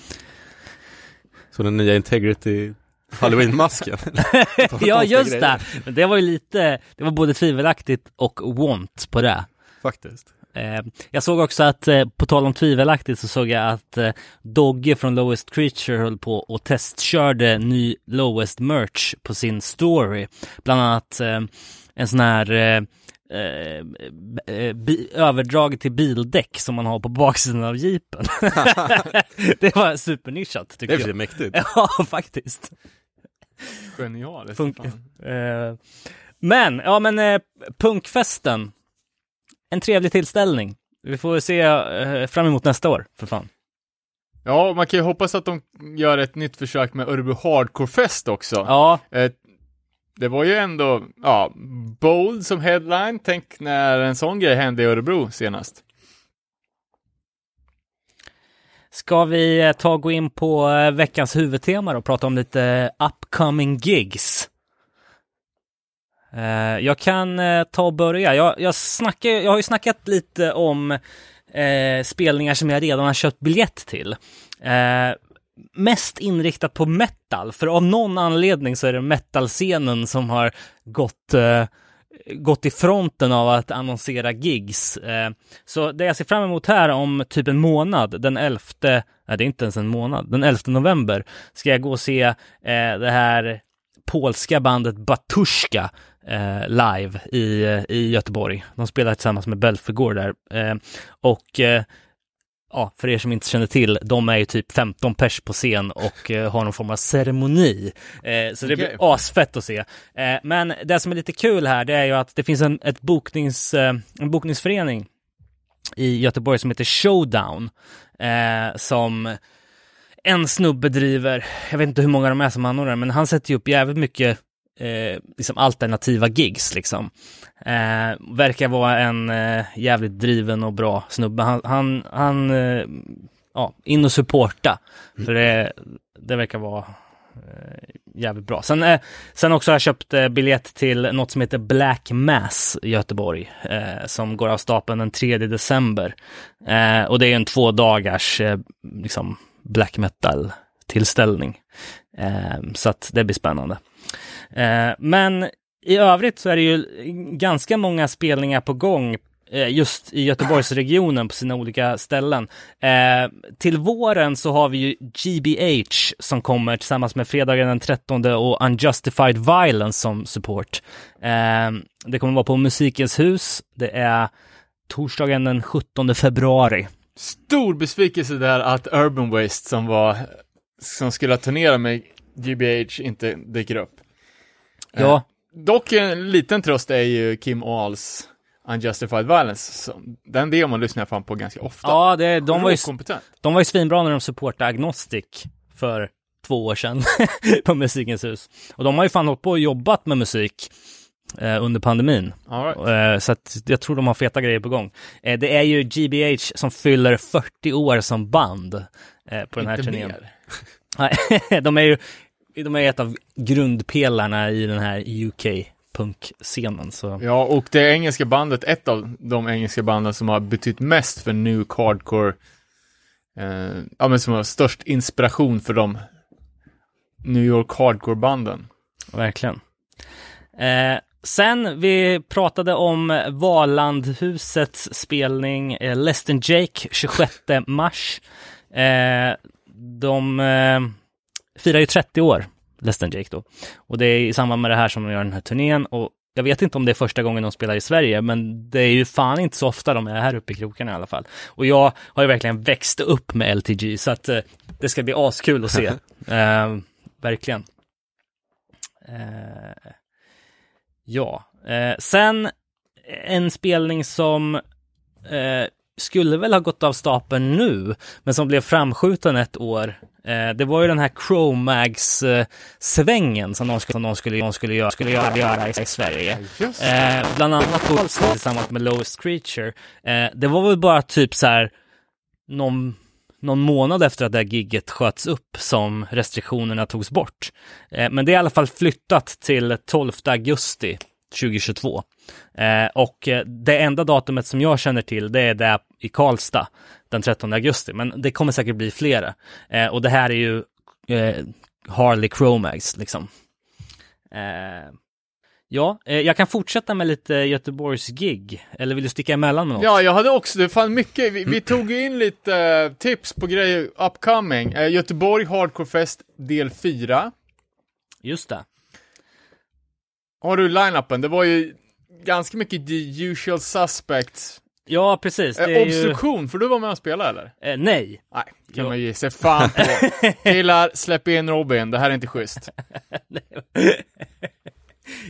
Så den nya Integrity Halloween-masken. ja, just grejer. det. Det var ju lite, det var både tvivelaktigt och want på det. Faktiskt. Eh, jag såg också att, eh, på tal om tvivelaktigt, så såg jag att eh, Dogge från Lowest Creature höll på och testkörde ny Lowest merch på sin story. Bland annat en sån här överdrag till bildäck som man har på baksidan av jeepen. det var supernischat Det tycker är för sig jag. mäktigt. Ja, faktiskt. Genialiskt. Fan. Eh, men, ja men eh, punkfesten. En trevlig tillställning. Vi får se eh, fram emot nästa år, för fan. Ja, man kan ju hoppas att de gör ett nytt försök med Örebro Hardcore Fest också. Ja, Eh, det var ju ändå, ja, Bold som headline. Tänk när en sån grej hände i Örebro senast ska vi eh, ta och gå in på eh, veckans huvudtema och prata om lite eh, upcoming gigs? Jag kan ta och börja. Jag, jag, snackar, jag har ju snackat lite om eh, spelningar som jag redan har köpt biljett till. Eh, mest inriktat på metal, för av någon anledning så är det metalscenen som har gått, eh, gått i fronten av att annonsera gigs. Eh, så det jag ser fram emot här om typ en månad, den 11, nej det är inte ens en månad, den 11 november ska jag gå och se eh, det här polska bandet Batushka eh, live i, eh, i Göteborg. De spelar tillsammans med Belfegård där. Eh, och eh, ja, för er som inte känner till, de är ju typ 15 pers på scen och eh, har någon form av ceremoni. Eh, så det blir asfett att se. Eh, men det som är lite kul här, det är ju att det finns en, ett boknings, eh, en bokningsförening i Göteborg som heter Showdown, eh, som en snubbe driver, jag vet inte hur många de är som anordnar, men han sätter ju upp jävligt mycket eh, liksom alternativa gigs liksom. Eh, verkar vara en eh, jävligt driven och bra snubbe. Han, han, han eh, ja, in och supporta. För det, det verkar vara eh, jävligt bra. Sen, eh, sen också har jag köpt eh, biljett till något som heter Black Mass i Göteborg. Eh, som går av stapeln den 3 december. Eh, och det är en två dagars liksom black metal tillställning. Så att det blir spännande. Eh, men i övrigt så är det ju ganska många spelningar på gång eh, just i Göteborgsregionen på sina olika ställen. Eh, till våren så har vi ju GBH som kommer tillsammans med fredagen den 13 och Unjustified Violence som support. Eh, det kommer vara på Musikens hus. Det är torsdagen den 17 februari. Stor besvikelse där att Urban Waste som var, som skulle turnera med GBH inte dyker upp. Ja, Dock en liten tröst är ju Kim Ahls Unjustified Violence. Den demon lyssnar jag fan på ganska ofta. ja det, de, var ju, kompetent. de var ju svinbra när de supportade Agnostic för två år sedan på Musikens hus. Och de har ju fan hållit på och jobbat med musik eh, under pandemin. Right. Eh, Så att jag tror de har feta grejer på gång. Eh, Det är ju GBH som fyller 40 år som band eh, på den här turnén. Nej, de är ju de är ett av grundpelarna i den här UK-punkscenen. Så Ja, och det engelska bandet, ett av de engelska banden som har betytt mest för nu hardcore, eh, ja men som har störst inspiration för de New York hardcore-banden. verkligen. Eh, sen vi pratade om Valandhusets spelning eh, Less than Jake 26 mars. Eh, de eh, firar ju 30 år, Less than Jake då. Och det är i samband med det här som de gör den här turnén. Och jag vet inte om det är första gången de spelar i Sverige, men det är ju fan inte så ofta de är här uppe i krokarna i alla fall. Och jag har ju verkligen växt upp med LTG, så att eh, det ska bli askul att se. eh, verkligen. Eh, ja, eh, sen en spelning som eh, skulle väl ha gått av stapeln nu, men som blev framskjuten ett år. Eh, det var ju den här Chromags-svängen som de skulle, som de skulle, de skulle, göra, skulle göra, göra i, Sverige. Eh, bland annat på tillsammans med Lowest Creature. Eh, det var väl bara typ så här någon, någon månad efter att det här gigget sköts upp som restriktionerna togs bort. Eh, men det är i alla fall flyttat till 12 augusti 2022. Eh, och eh, det enda datumet som jag känner till det är det i Karlstad den 13 augusti. Men det kommer säkert bli flera. Eh, och det här är ju eh, Harley Chromags liksom. Eh, Ja, eh, jag kan fortsätta med lite Göteborgs gig. Eller vill du sticka emellan med något? Ja, jag hade också, det fann mycket, vi, vi tog ju in lite tips på grejer upcoming. Göteborg Hardcore Fest del 4. Just det. Har du line-upen? Det var ju ganska mycket the usual suspects. Ja, precis. Det Eh, är ju... obstruktion, för du var med och spelade eller? Eh, nej. Nej, kan Jo. man ge sig fan på. Killar, släpp in Robin, det här är inte schysst.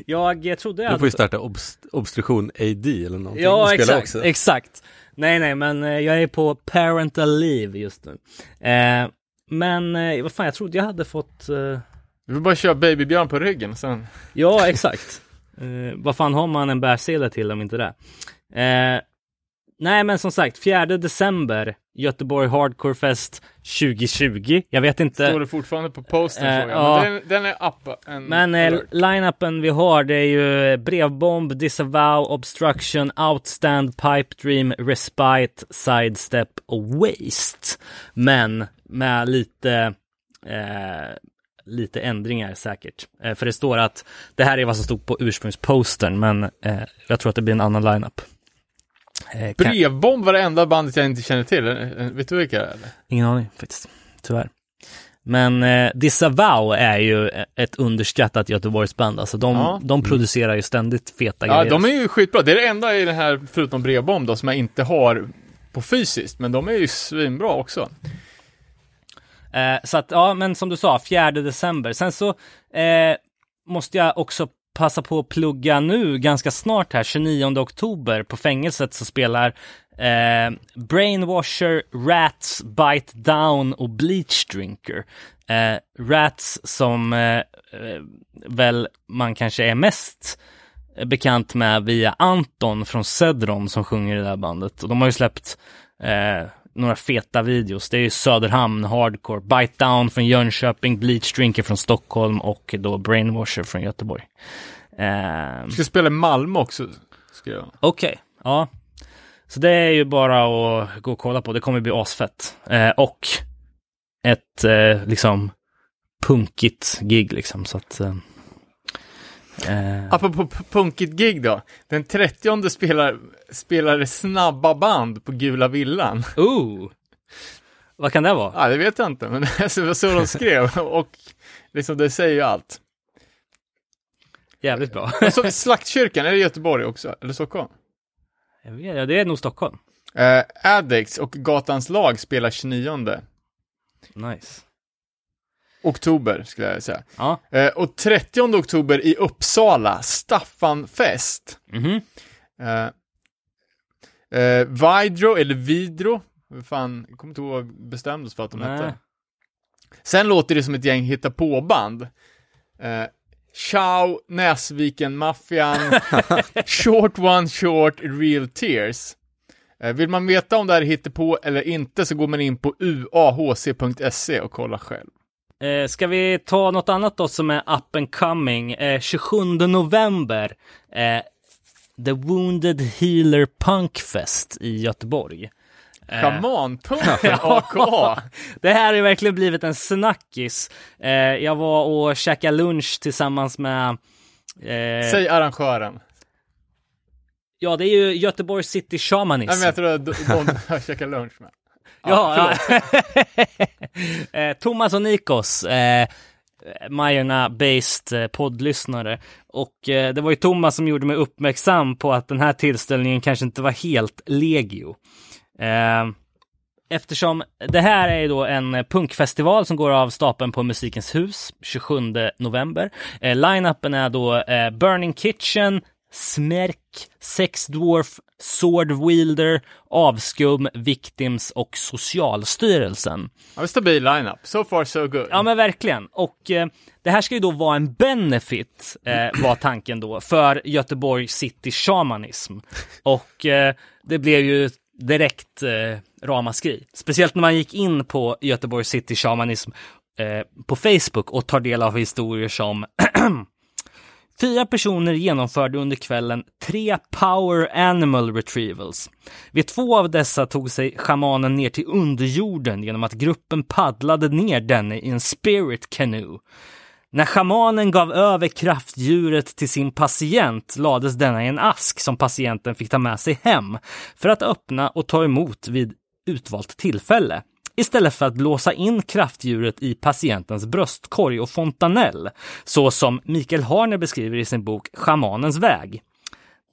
Jag, jag trodde Då får hade... starta obst- obstruktion AD eller någonting. Ja, spela exakt. också. Exakt. Nej, nej, men eh, jag är på parental leave just nu. Eh, men eh, vad fan, jag trodde jag hade fått... Du får bara köra Babybjörn på ryggen sen. Ja, exakt. Eh, vad fan har man en bärsele till om inte det? Eh, nej, men som sagt, 4 december, Göteborg Hardcore Fest 2020. Jag vet inte. Står det fortfarande på posten Eh, ja. Men den, den är up. En Men eh, line-upen vi har det är ju Brevbomb, Disavow, Obstruction, Outstand, Pipe Dream, Respite, Sidestep och Waste. Men med lite eh, lite ändringar säkert. Eh, för det står att det här är vad som stod på ursprungspostern men eh, jag tror att det blir en annan line-up. Eh, kan- Brevbomb var det enda bandet jag inte känner till. Eh, Vet du vilka det är? Ingen aning faktiskt, tyvärr. Men eh, Disavow är ju ett underskattat Göteborgsband. Alltså de, Ja. de producerar ju ständigt feta Ja, grejer. de är ju skitbra. Det är det enda i den här, förutom Brevbomb då, som jag inte har på fysiskt, men de är ju svinbra också. Eh, så att, ja, men som du sa, 4 december. Sen så eh, måste jag också passa på att plugga nu ganska snart här, 29 oktober på fängelset så spelar eh, Brainwasher, Rats, Bite Down och Bleach Drinker. Eh, Rats som eh, eh väl man kanske är mest bekant med via Anton från Cedron som sjunger i det här bandet. Och de har ju släppt eh, några feta videos. Det är ju Söderhamn, Hardcore, Bite Down från Jönköping, Bleach Drinker från Stockholm och då Brainwasher från Göteborg. Jag ska spela i Malmö också. Okej, ja. Så det är ju bara att gå och kolla på. Det kommer bli asfett. Eh, och ett eh, liksom punkigt gig liksom. Så att... Eh, eh, Apropå punkigt gig då. Den 30 spelar, spelar det snabba band på Gula Villan. ooh! Vad kan det vara? Ja, det vet jag inte, men det var så de skrev. Och liksom, det säger ju allt. Jävligt bra. Så, Slaktkyrkan, är det Göteborg också? Eller Stockholm? Jag vet, ja, det är nog Stockholm. Eh, Addicts och Gatans lag spelar 29 Nice. Oktober, skulle jag säga. Ja. Eh, och 30 oktober i Uppsala, Staffanfest. Mhm. Eh, eh, Vidro, eller Vidro, fan, jag kommer inte ihåg vad vi bestämde oss för att de hette. Sen låter det som ett gäng hitta på band eh, Ciao, Näsviken-maffian, Short One Short, Real Tears. Eh, vill man veta om det här är på eller inte så går man in på uahc.se och kollar själv. Eh, ska vi ta något annat då som är up and coming? Eh, 27 november, eh, The Wounded Healer Punkfest i Göteborg. Eh, Schamanpunkten AKA. Det här har verkligen blivit en snackis. Eh, jag var och käkade lunch tillsammans med eh, Säg arrangören. Ja, det är ju Göteborg City Shamanism. Nej men jag tror att de, de jag käkar lunch med. Ja, ja. eh, Thomas och Nikos, eh, Majorna-based eh, poddlyssnare. Och eh, det var ju Thomas som gjorde mig uppmärksam på att den här tillställningen kanske inte var helt legio. Eh, eftersom det här är ju då en punkfestival som går av stapeln på Musikens hus 27 november. Eh, Line-upen är då eh, Burning Kitchen, Smärk, Sex Dwarf, Sword Wielder, Avskum, Victims och Socialstyrelsen. Ja, stabil lineup. So far so good. Ja men verkligen. Och eh, det här ska ju då vara en benefit, eh, var tanken då, för Göteborg City Shamanism. Och eh, det blev ju direkt eh, ramaskri. Speciellt när man gick in på Göteborg City Shamanism eh, på Facebook och tar del av historier som Fyra personer genomförde under kvällen tre power animal retrievals. Vid två av dessa tog sig shamanen ner till underjorden genom att gruppen paddlade ner denne i en spirit canoe. När shamanen gav över kraftdjuret till sin patient lades denna i en ask som patienten fick ta med sig hem för att öppna och ta emot vid utvalt tillfälle istället för att blåsa in kraftdjuret i patientens bröstkorg och fontanell, så som Mikael Harner beskriver i sin bok Schamanens väg.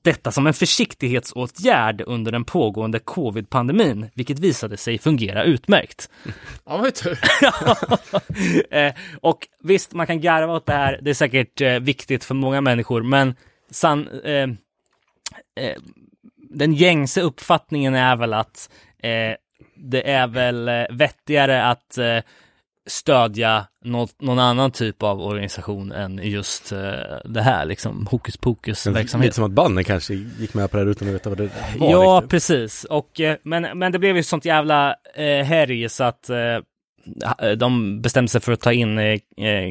Detta som en försiktighetsåtgärd under den pågående covid-pandemin, vilket visade sig fungera utmärkt. Ja, vad tur. eh, och visst, man kan garva åt det här. Det är säkert eh, viktigt för många människor, men san, eh, eh, den gängse uppfattningen är väl att eh, det är väl eh, vettigare att eh, stödja något, någon annan typ av organisation än just eh, det här, liksom hokus pokus verksamhet. Lite som att banden kanske gick med på det här utan att veta vad det var Ja, riktigt. precis. Och, men, men det blev ju sånt jävla eh, härj så att de bestämde sig för att ta in eh,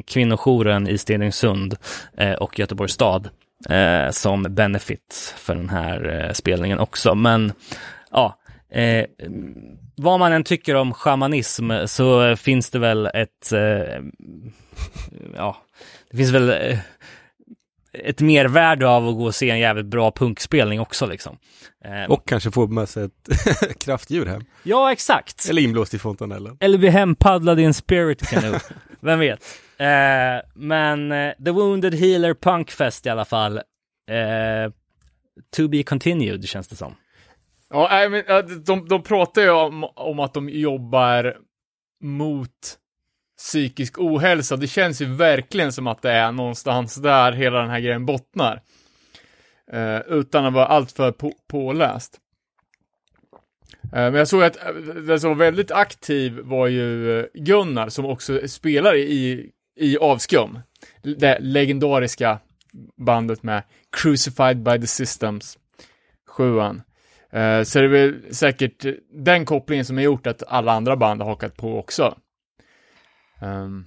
kvinnojouren i Stenungsund och Göteborgs stad som benefit för den här spelningen också. Men ja, eh, vad man än tycker om shamanism så finns det väl ett, eh, ja, det finns väl eh, ett mervärde av att gå och se en jävligt bra punkspelning också liksom. Eh, Och kanske få med sig ett kraftdjur hem. ja, exakt. Eller inblåst i fontanellen. Eller bli hempaddlad i en spirit canoe. Vem vet? Eh, men eh, The Wounded Healer Punkfest i alla fall. To be continued känns det som. Ja, nej, men, de, de pratar ju om, om att de jobbar mot psykisk ohälsa. Det känns ju verkligen som att det är någonstans där hela den här grejen bottnar. Eh, utan att vara alltför på, påläst. Eh, men jag såg att eh, den som var väldigt aktiv var ju eh, Gunnar som också spelar i, i Avskum. Det legendariska bandet med Crucified by the Systems, sjuan. Eh, så det är väl säkert den kopplingen som har gjort att alla andra band har hakat på också. Um,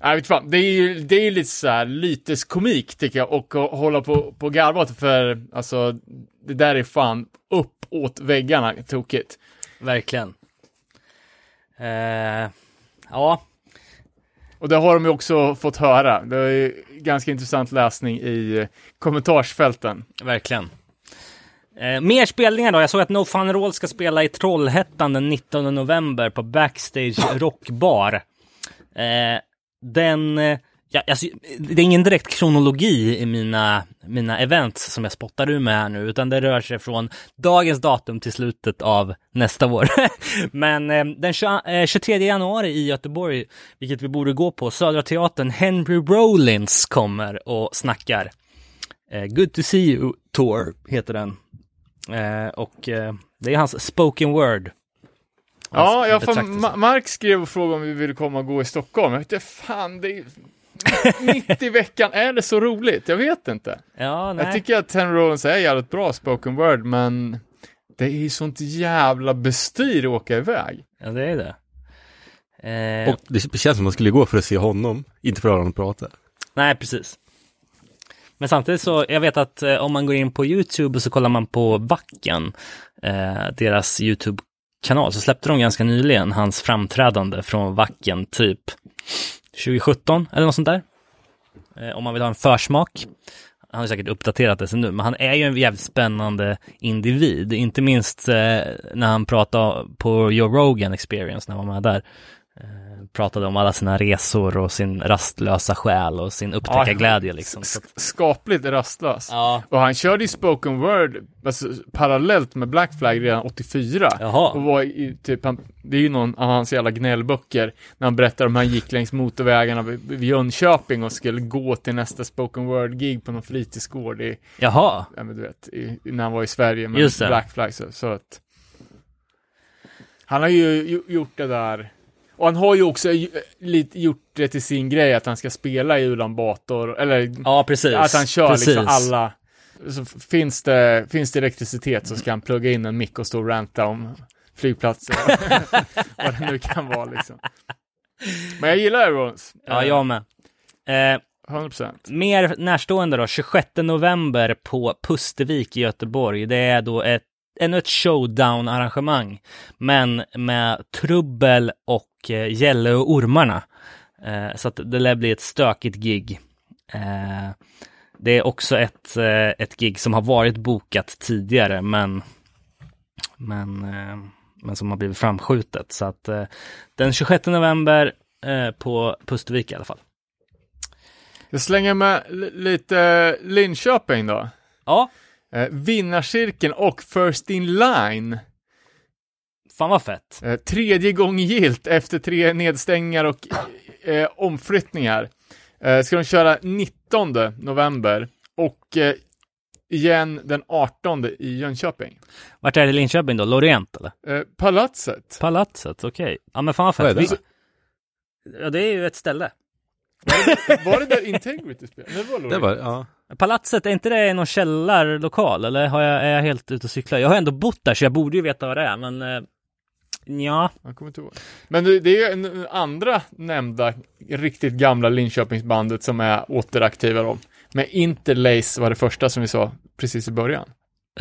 jag vet fan, det är ju det är lite så här lyteskomik tycker jag och att hålla på, på garvat för alltså det där är fan upp åt väggarna tokigt. Verkligen. Eh, ja, Och det har de ju också fått höra. Det är ju ganska intressant läsning i kommentarsfälten. verkligen. Eh, mer spelningar då. Jag såg att No Fun Roll ska spela i Trollhättan den 19 november på Backstage Rockbar. Eh, den... Eh, ja, alltså, det är ingen direkt kronologi i mina, mina events som jag spottar ur med här nu, utan det rör sig från dagens datum till slutet av nästa år. Men eh, den 20, eh, 23 januari i Göteborg, vilket vi borde gå på, Södra Teatern, Henry Rollins kommer och snackar. Eh, Good to see you Tour heter den. Eh, och eh, det är hans spoken word. Ja, jag fan. Ma- Mark skrev och frågade om vi ville komma och gå i Stockholm. Jag vet inte, fan, det är mitt i veckan, är det så roligt? Jag vet inte. Ja, nej. Jag tycker att Henry Rollins är jävligt bra spoken word, men det är ju sånt jävla bestyr att åka iväg. Ja, det är det. Eh, Och det känns som att man skulle gå för att se honom, inte för att höra honom prata. Nej, precis. Men samtidigt så, jag vet att eh, om man går in på YouTube och så kollar man på Vacken, eh, deras YouTube-kanal, så släppte de ganska nyligen hans framträdande från Vacken, typ 2017 eller något sånt där. Eh, om man vill ha en försmak. Han har säkert uppdaterat det sen nu, men han är ju en jävligt spännande individ, inte minst eh, när han pratade på Joe Rogan Experience, när han var med där. Pratade om alla sina resor och sin rastlösa själ och sin upptäckarglädje liksom. Skapligt rastlös. ja, Och han körde ju spoken word alltså, parallellt med Black Flag redan 84. Jaha. Och var i, typ, han, det är ju någon av hans jävla gnällböcker när han berättar om han gick längs motorvägarna vid, vid Jönköping och skulle gå till nästa spoken word-gig på någon fritidsgård i, jaha, ja men du vet, i, när han var i Sverige med. Black Flag. Så, så att han har ju- gjort det där och han har ju också ju- lite gjort det till sin grej att han ska spela i Ulan Bator, eller ja precis. att han kör precis. liksom alla så finns det, finns det elektricitet så ska han plugga in en mick och stå och ranta om flygplatser vad det nu kan vara liksom. Men jag gillar Aarons. Ja, jag med. Eh, 100%. Mer närstående då, 26 november på Pustervik i Göteborg. Det är då ett, ännu ett showdown-arrangemang, men med trubbel och eh, Gälle och Ormarna. Eh, så att det lär bli ett stökigt gig. Eh, det är också ett, eh, ett gig som har varit bokat tidigare, men, men, eh, men som har blivit framskjutet. Så att eh, den 26 november eh, på Pustervik i alla fall. Jag slänger med li- lite Linköping då. Ja, Eh, vinnarcirkeln och First In Line. fan vad fett. Eh, tredje gången gilt efter tre nedstängningar och eh, omflyttningar. Eh, ska de köra 19 november och eh, igen den 18 i Jönköping. Vart är det i Linköping då? Lorient eller? Eh, Palatset. Palatset, okej. Ja men fan vad Vad är fett. det? Vi- Ja det är ju ett ställe. Var det där Integrity spel? Det var Det Lorient. var, ja. Palatset, är inte det någon källarlokal eller har jag, är jag helt ute och cyklar? Jag har ändå bott där så jag borde ju veta vad det är men eh, ja. Jag kommer inte ihåg. Men det är ju andra nämnda riktigt gamla Linköpingsbandet som är återaktiva då. Med Interlace var det första som vi sa precis i början.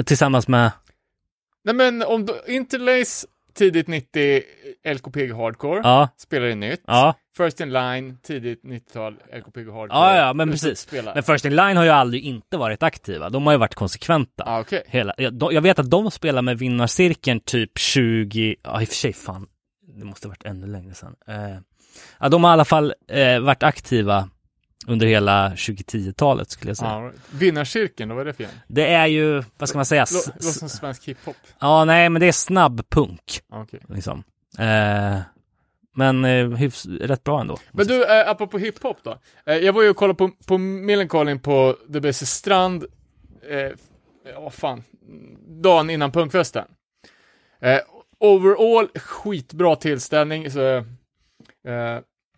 Tillsammans med, Nej men om Interlace tidigt 90 LKPG Hardcore ja, spelar in nytt. ja. First in line tidigt 90-tal LKPG Hardcore. Ja, ja, men precis. Spelar. Men First In Line har ju aldrig inte varit aktiva. De har ju varit konsekventa. Ah, okej. Hela, jag, de, jag vet att de spelar med vinnarcirkeln typ 20, ja i och för sig fan, det måste ha varit ännu längre sedan. Eh, ja, de har i alla fall eh, varit aktiva under hela 2010-talet skulle jag säga. Ja. Vinnarcirkeln, vad är det för igen? Det är ju, vad ska man säga? Lå- Låter som svensk hiphop. ja, nej, men det är snabbpunk, Ja, okej. liksom. Eh, men eh, hyfs, rätt bra ändå. Men du, eh, apropå hiphop då. Eh, jag var ju och kollade på, på Millencolin på Base Strand, eh, ja fan, dagen innan punkfesten. Eh, overall, skitbra tillställning, så eh,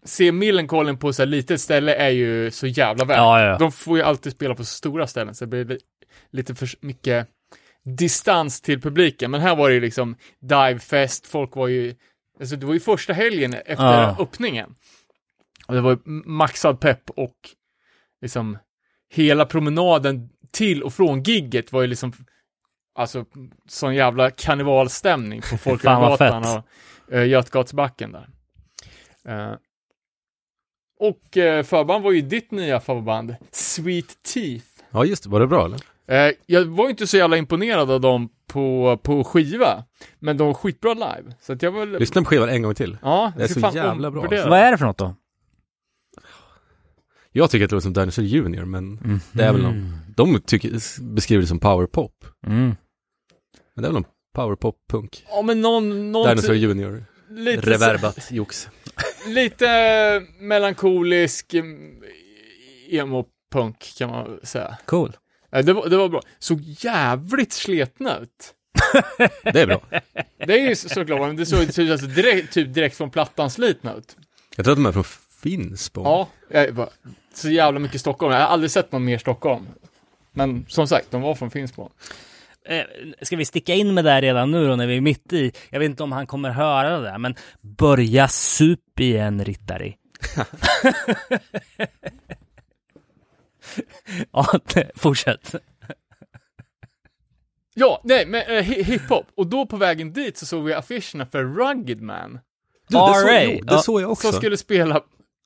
se Millencolin på så här litet ställe är ju så jävla värt. Ja, ja. De får ju alltid spela på så stora ställen, så det blir li- lite för mycket distans till publiken. Men här var det ju liksom divefest, folk var ju, alltså det var ju första helgen efter Ja. öppningen. Och det var ju maxad pepp och liksom hela promenaden till och från gigget var ju liksom alltså sån jävla karnevalstämning på Folkungagatan och uh, Götgatsbacken där. Eh, och uh, förband var ju ditt nya favoritband, Sweet Teeth. Ja just det, var det bra eller? Eh, jag var ju inte så jävla imponerad av dem på, på skiva, men de var skitbra live. Så att jag var väl... Lyssna på skivan en gång till. Ja, Det är så fan jävla bra. omvärdera. Vad är det för något då? Jag tycker att det låter som Dinosaur Junior, men det är väl någon, de tycker, beskriver det som powerpop. Mm. Men det är väl någon powerpop-punk. Ja, men någon, någon Dinosaur Junior, lite, reverbat jox. Lite melankolisk mm, emo-punk kan man säga. Cool. Det var, det var bra. Såg jävligt sletna ut. Det är bra. Det är ju så- såklart, men det såg såg alltså direkt, typ direkt från plattan slitna ut. Jag tror att de är från Finspång. Ja, jag bara, så jävla mycket Stockholm. Jag har aldrig sett någon mer Stockholm. Men som sagt, de var från Finspång. Eh, ska vi sticka in med det här redan nu då när vi är mitt i? Jag vet inte om han kommer höra det där, men börja sup igen, Rittari. ja, fortsätt. Ja, nej, men eh, hi- hiphop. Och då på vägen dit så såg vi affischerna för Rugged Man. Du, det, såg, jo, det Ja. såg jag också. Som skulle spela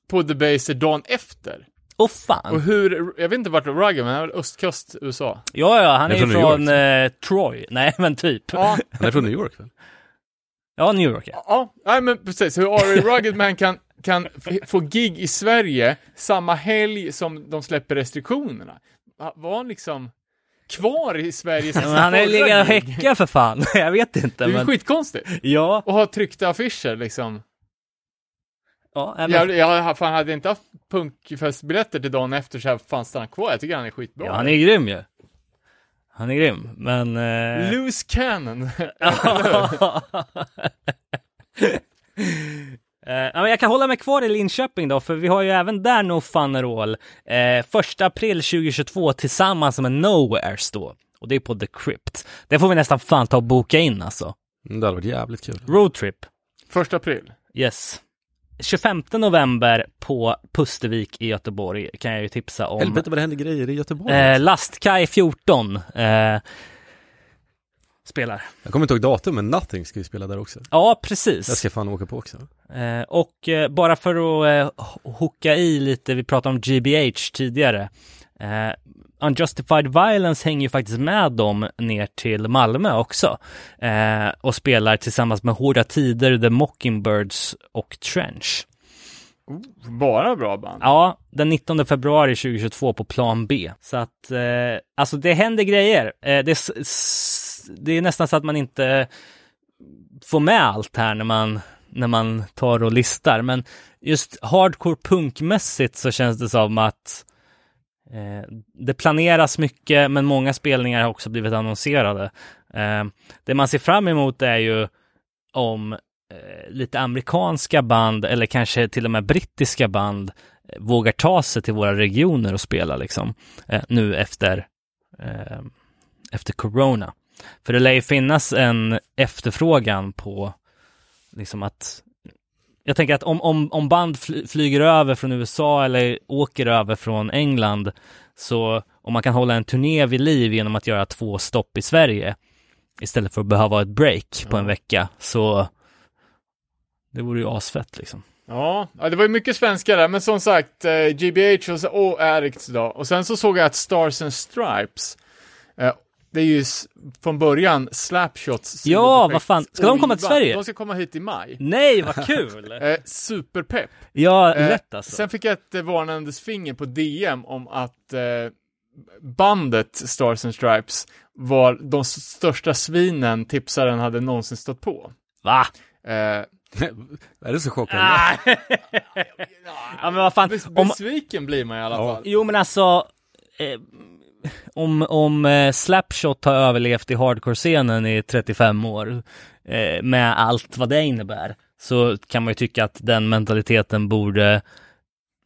på The Baser dagen efter. Åh Och fan. hur, jag vet inte vart Rugged Man är, väl östkust USA. Ja, ja, han är är från från eh, Troy. Nej, men typ. Ja, Han är från New York väl? Ja, New York ja. ja, nej men precis. Hur R.A. Rugged Man kan, kan få gig i Sverige samma helg som de släpper restriktionerna. Va- Var han liksom kvar i Sverige sen Men han är förra legat och häckat för fan. Jag vet inte, Det är men skitkonstigt. ja. Och ha tryckta affischer liksom. Ja men... Jag, jag fan hade inte haft punkfestbiljetter till dagen efter så här, fan stanna kvar. Jag tycker han är skitbra. Ja, han är grym ju. Han är grym, men... Eh... Loose cannon. Ja, men jag kan hålla mig kvar i Linköping då, för vi har ju även där No Fun at All. Eh, första april 2022 tillsammans med Nowheres då. Och det är på The Crypt. Det får vi nästan fan ta och boka in alltså. Mm, Det hade varit jävligt kul. Roadtrip. Första april. Yes. 25 november på Pustervik i Göteborg kan jag ju tipsa om. Helvete vad det händer grejer i Göteborg. Eh, Lastkaj 14 eh, spelar. Jag kommer inte ihåg datum, men Nothing ska ju spela där också. Ja, precis. Jag ska fan åka på också. Eh, och eh, bara för att eh, hooka i lite, vi pratade om GBH tidigare. Eh, Unjustified Violence hänger ju faktiskt med dem ner till Malmö också. Eh, och spelar tillsammans med Hårda Tider, The Mockingbirds och Trench. Bara bra band. Ja, den 19 februari 2022 på plan B. Så att, eh, alltså det händer grejer. Eh, det, det är nästan så att man inte får med allt här när man, när man tar och listar. Men just hardcore punkmässigt så känns det som att Eh, det planeras mycket, men många spelningar har också blivit annonserade. Eh, det man ser fram emot är ju om eh, lite amerikanska band eller kanske till och med brittiska band vågar ta sig till våra regioner och spela liksom nu efter efter corona. För det lär ju finnas en efterfrågan på liksom att jag tänker att om, om, om band fly, flyger över från USA eller åker över från England så om man kan hålla en turné vid liv genom att göra två stopp i Sverige istället för att behöva ett break på en vecka så det vore ju asfett liksom. Ja, det var ju mycket svenskar där, men som sagt, eh, GBH och, så- och Addicts då. Och sen så såg jag att Stars and Stripes, eh, det är ju från början Slapshots Ja, vad fan. Ska de komma till. Sverige? De ska komma hit i maj. Nej, vad kul! Eh, superpepp. ja, Eh, lätt alltså. Sen fick jag ett eh, varnandes finger på DM om att eh, bandet Stars and Stripes var de största svinen tipsaren hade någonsin stött på. Va? Eh, är det så chockande? Ah. ja men vad fan, bes- om, besviken blir man i alla fall. jo men alltså eh, om, om eh, Slapshot har överlevt i hardcore-scenen i 35 år eh, med allt vad det innebär så kan man ju tycka att den mentaliteten borde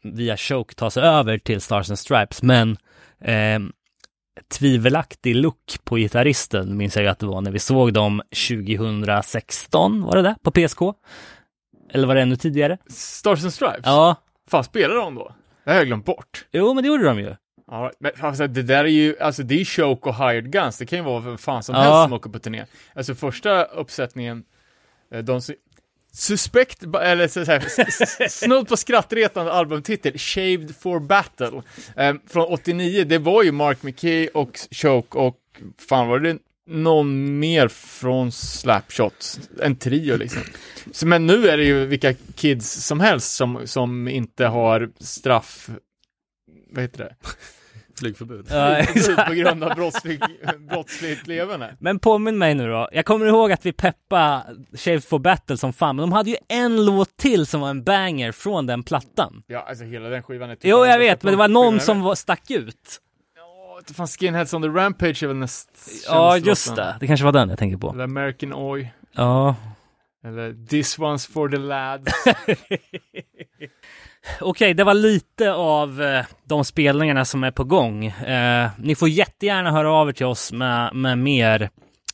via Choke ta sig över till Stars and Stripes men eh, tvivelaktig look på gitarristen minns jag att det var när vi såg dem 2016 var det det? På PSK? Eller var det ännu tidigare? Stars and Stripes? Ja, Fan, spelade de då? Det har jag glömt bort. jo men det gjorde de ju. Ja, men alltså, det där är ju, alltså det är Choke och Hired Guns, det kan ju vara vem fan som Ja. helst som åker på turné. Alltså första uppsättningen, eh, de som, Suspekt, eller så här, snudd på skrattretande albumtitel, Shaved for Battle, eh, från 89, det var ju Mark McKee och Choke och, fan var det någon mer från Slapshot, en trio liksom. Så, men nu är det ju vilka kids som helst som, som inte har straff, vad heter det? Flygförbud. Exakt. på grund av brottslig, brottsligt levande. Men påminn mig nu då. Jag kommer ihåg att vi peppa Shaved for Battle som fan, men de hade ju en låt till som var en banger från den plattan. Ja, alltså hela den skivan är typ Jo, jag vet, men det var någon som var, stack ut. Ja, det fanns Skinheads on the Rampage är väl näst Ja, just det. Det kanske var den jag tänker på. Eller American Oi, Ja. eller This One's for the Lads. Okej, det var lite av eh, de spelningarna som är på gång. Eh, ni får jättegärna höra av er till oss med, med mer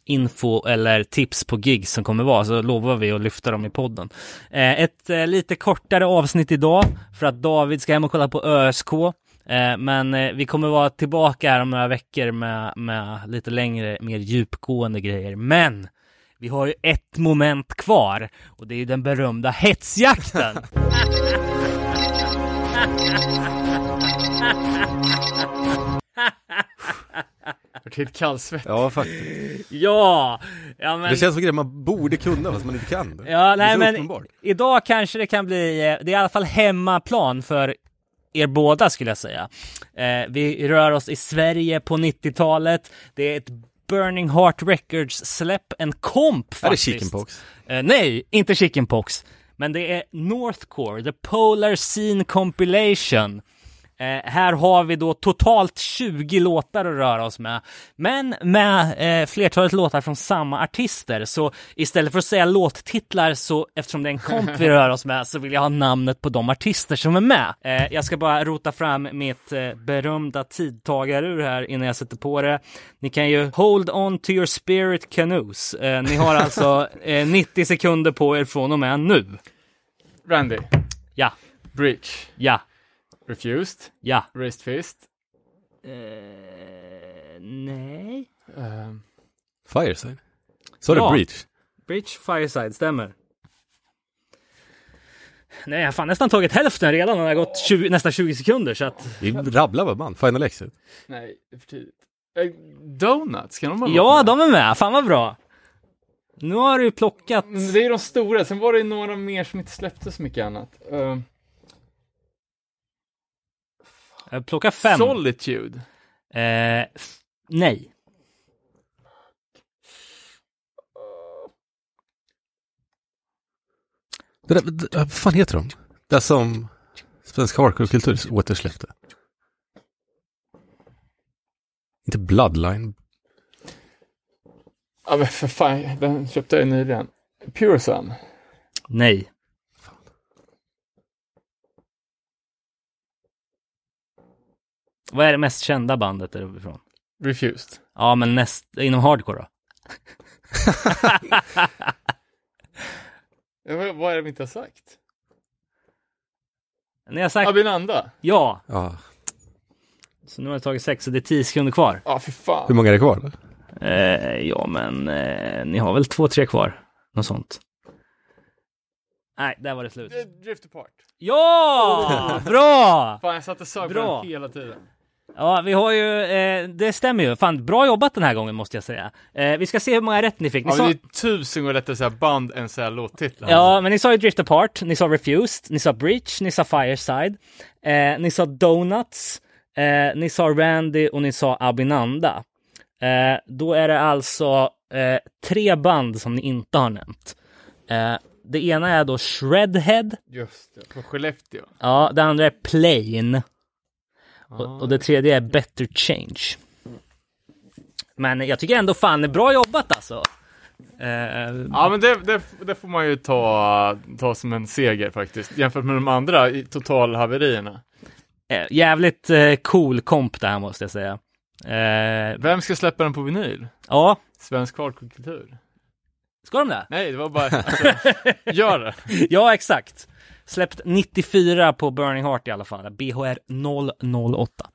info eller tips på gig som kommer vara, så lovar vi att lyfta dem i podden. Eh, ett eh, lite kortare avsnitt idag för att David ska hem och kolla på ÖSK. Eh, men eh, vi kommer vara tillbaka här om några veckor med, med lite längre, mer djupgående grejer. Men vi har ju ett moment kvar och det är ju den berömda hetsjakten. Vart helt kallsvettig. Ja, faktiskt. Ja, ja men, Det känns som grejer man borde kunna fast man inte kan ja, nej men uppenbart. idag kanske det kan bli, eh, det är i alla fall hemmaplan för er båda skulle jag säga. Eh, vi rör oss i Sverige på 90-talet. Det är ett Burning Heart Records släpp, en komp Är det faktiskt. chickenpox? Eh, nej, inte chickenpox. Men det är Northcore, The Polar Scene Compilation. Eh, här har vi då totalt 20 låtar att röra oss med, men med eh, flertalet låtar från samma artister. Så istället för att säga låttitlar så, eftersom det är en komp vi rör oss med, så vill jag ha namnet på de artister som är med. Eh, jag ska bara rota fram mitt eh, berömda tidtagarur här innan jag sätter på det. Ni kan ju hold on to your spirit canoes. Eh, ni har alltså eh, 90 sekunder på er från och med nu. Randy, Ja, Bridge, ja, Refused, ja. Raised Fist, Eh, nej. ehm, Fireside? Sa Ja. du Breach? Bridge Fireside, stämmer. Nej, jag har fan nästan tagit hälften redan och det har gått 20, nästan 20 sekunder så att... Vi rabblar vad band, Final Exit. nej, det är för tidigt. Eh, Donuts, kan de ha Ja, med? de är med. Fan vad bra. Nu har du ju plockat... Mm, Det är de stora, sen var det några mer som inte släppte så mycket annat. Ehm, Jag plockar fem. Solitude. Eh, nej. Det där, det, vad fan heter de? Det som Svensk Hardcore-kultur återsläppte. Inte Bloodline. Ja men för fan, den köpte jag ju nyligen. Pure Sun. Nej. Vad är det mest kända bandet där uppifrån? Refused. Ja, men näst, inom hardcore då? Ja, vad, vad är det vi inte har sagt? Ni har sagt Abinanda. ja, Ja. så nu har jag tagit sex och det är tio sekunder kvar. Ja, för fan. Hur många är det kvar? Då? Eh, ja, men eh, ni har väl två, tre kvar? Något sånt. Nej, där var det slut. Drift apart. Ja! Bra! Fan, jag satt och sög på Bra. den hela tiden. Ja, vi har ju, eh, det stämmer ju. Fan, bra jobbat den här gången måste jag säga. Eh, vi ska se hur många rätt ni fick. Ni Ja, sa, det är tusen gånger lättare att säga band än säga låttitlar. ja, men ni sa ju Drift Apart, ni sa Refused, ni sa Breach, ni sa Fireside, eh, ni sa Donuts, eh, ni sa Randy och ni sa Abinanda. Eh, då är det alltså eh, tre band som ni inte har nämnt. Det ena är då Shredhead, Just det, från Skellefteå. ja, det andra är Plain och, och det tredje är Better Change. Men jag tycker ändå fan, är bra jobbat alltså. Eh, Ja men det, det, det får man ju ta, ta som en seger faktiskt, jämfört med de andra i totalhaverierna. Eh, jävligt eh, cool komp det här måste jag säga. Vem ska släppa den på vinyl? ja, Svensk hardcore-kultur? ska de det? Nej, det var bara, alltså, gör det. Ja, exakt. Släppt 94 på Burning Heart i alla fall. BHR 008.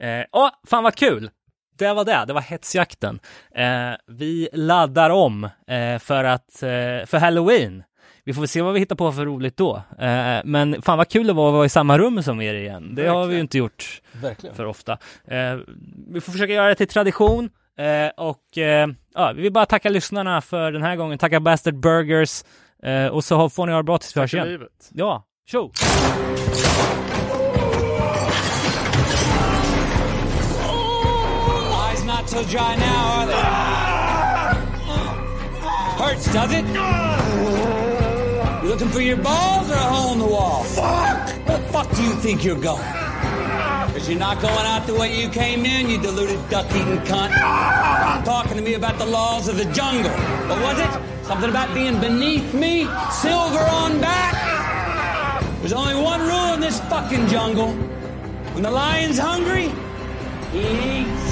Eh, ja, fan vad kul. Det var det. Det var hetsjakten. Eh, vi laddar om eh, för att, eh, för Halloween. Vi får väl se vad vi hittar på för roligt då. Eh, men fan vad kul det var att vara i samma rum som er igen. Det har vi ju inte gjort Verkligen. för ofta. Eh, vi får försöka göra det till tradition. Eh, och ja, vi vill bara tacka lyssnarna för den här gången. Tacka Bastard Burgers. Eh, och så får ni ha det bra tills vi hörs igen. livet. Ja, tjo! Eyes not so dry now, are they? Hurts, does it? You looking for your balls or a hole in the wall? Fuck! Where the fuck do you think you're going? Because you're not going out the way you came in, you deluded duck-eating cunt. Talking to me about the laws of the jungle. What was it? Something about being beneath me? Silver on back? There's only one rule in this fucking jungle. When the lion's hungry, he eats.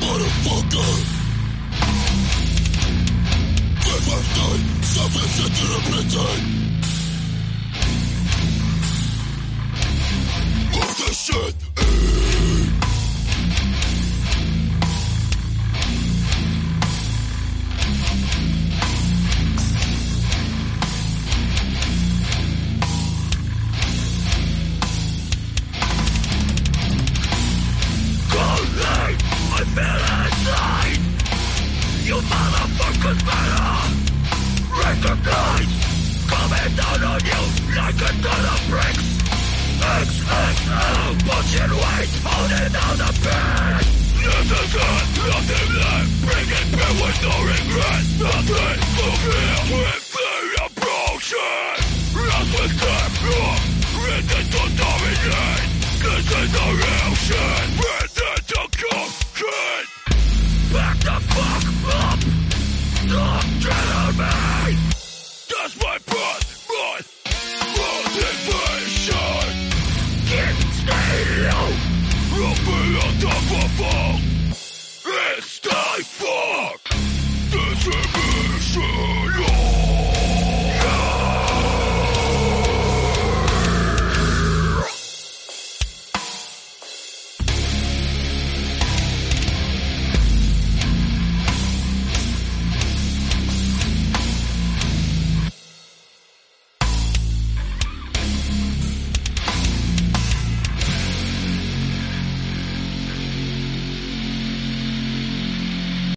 Back the fuck up! Stop killing me!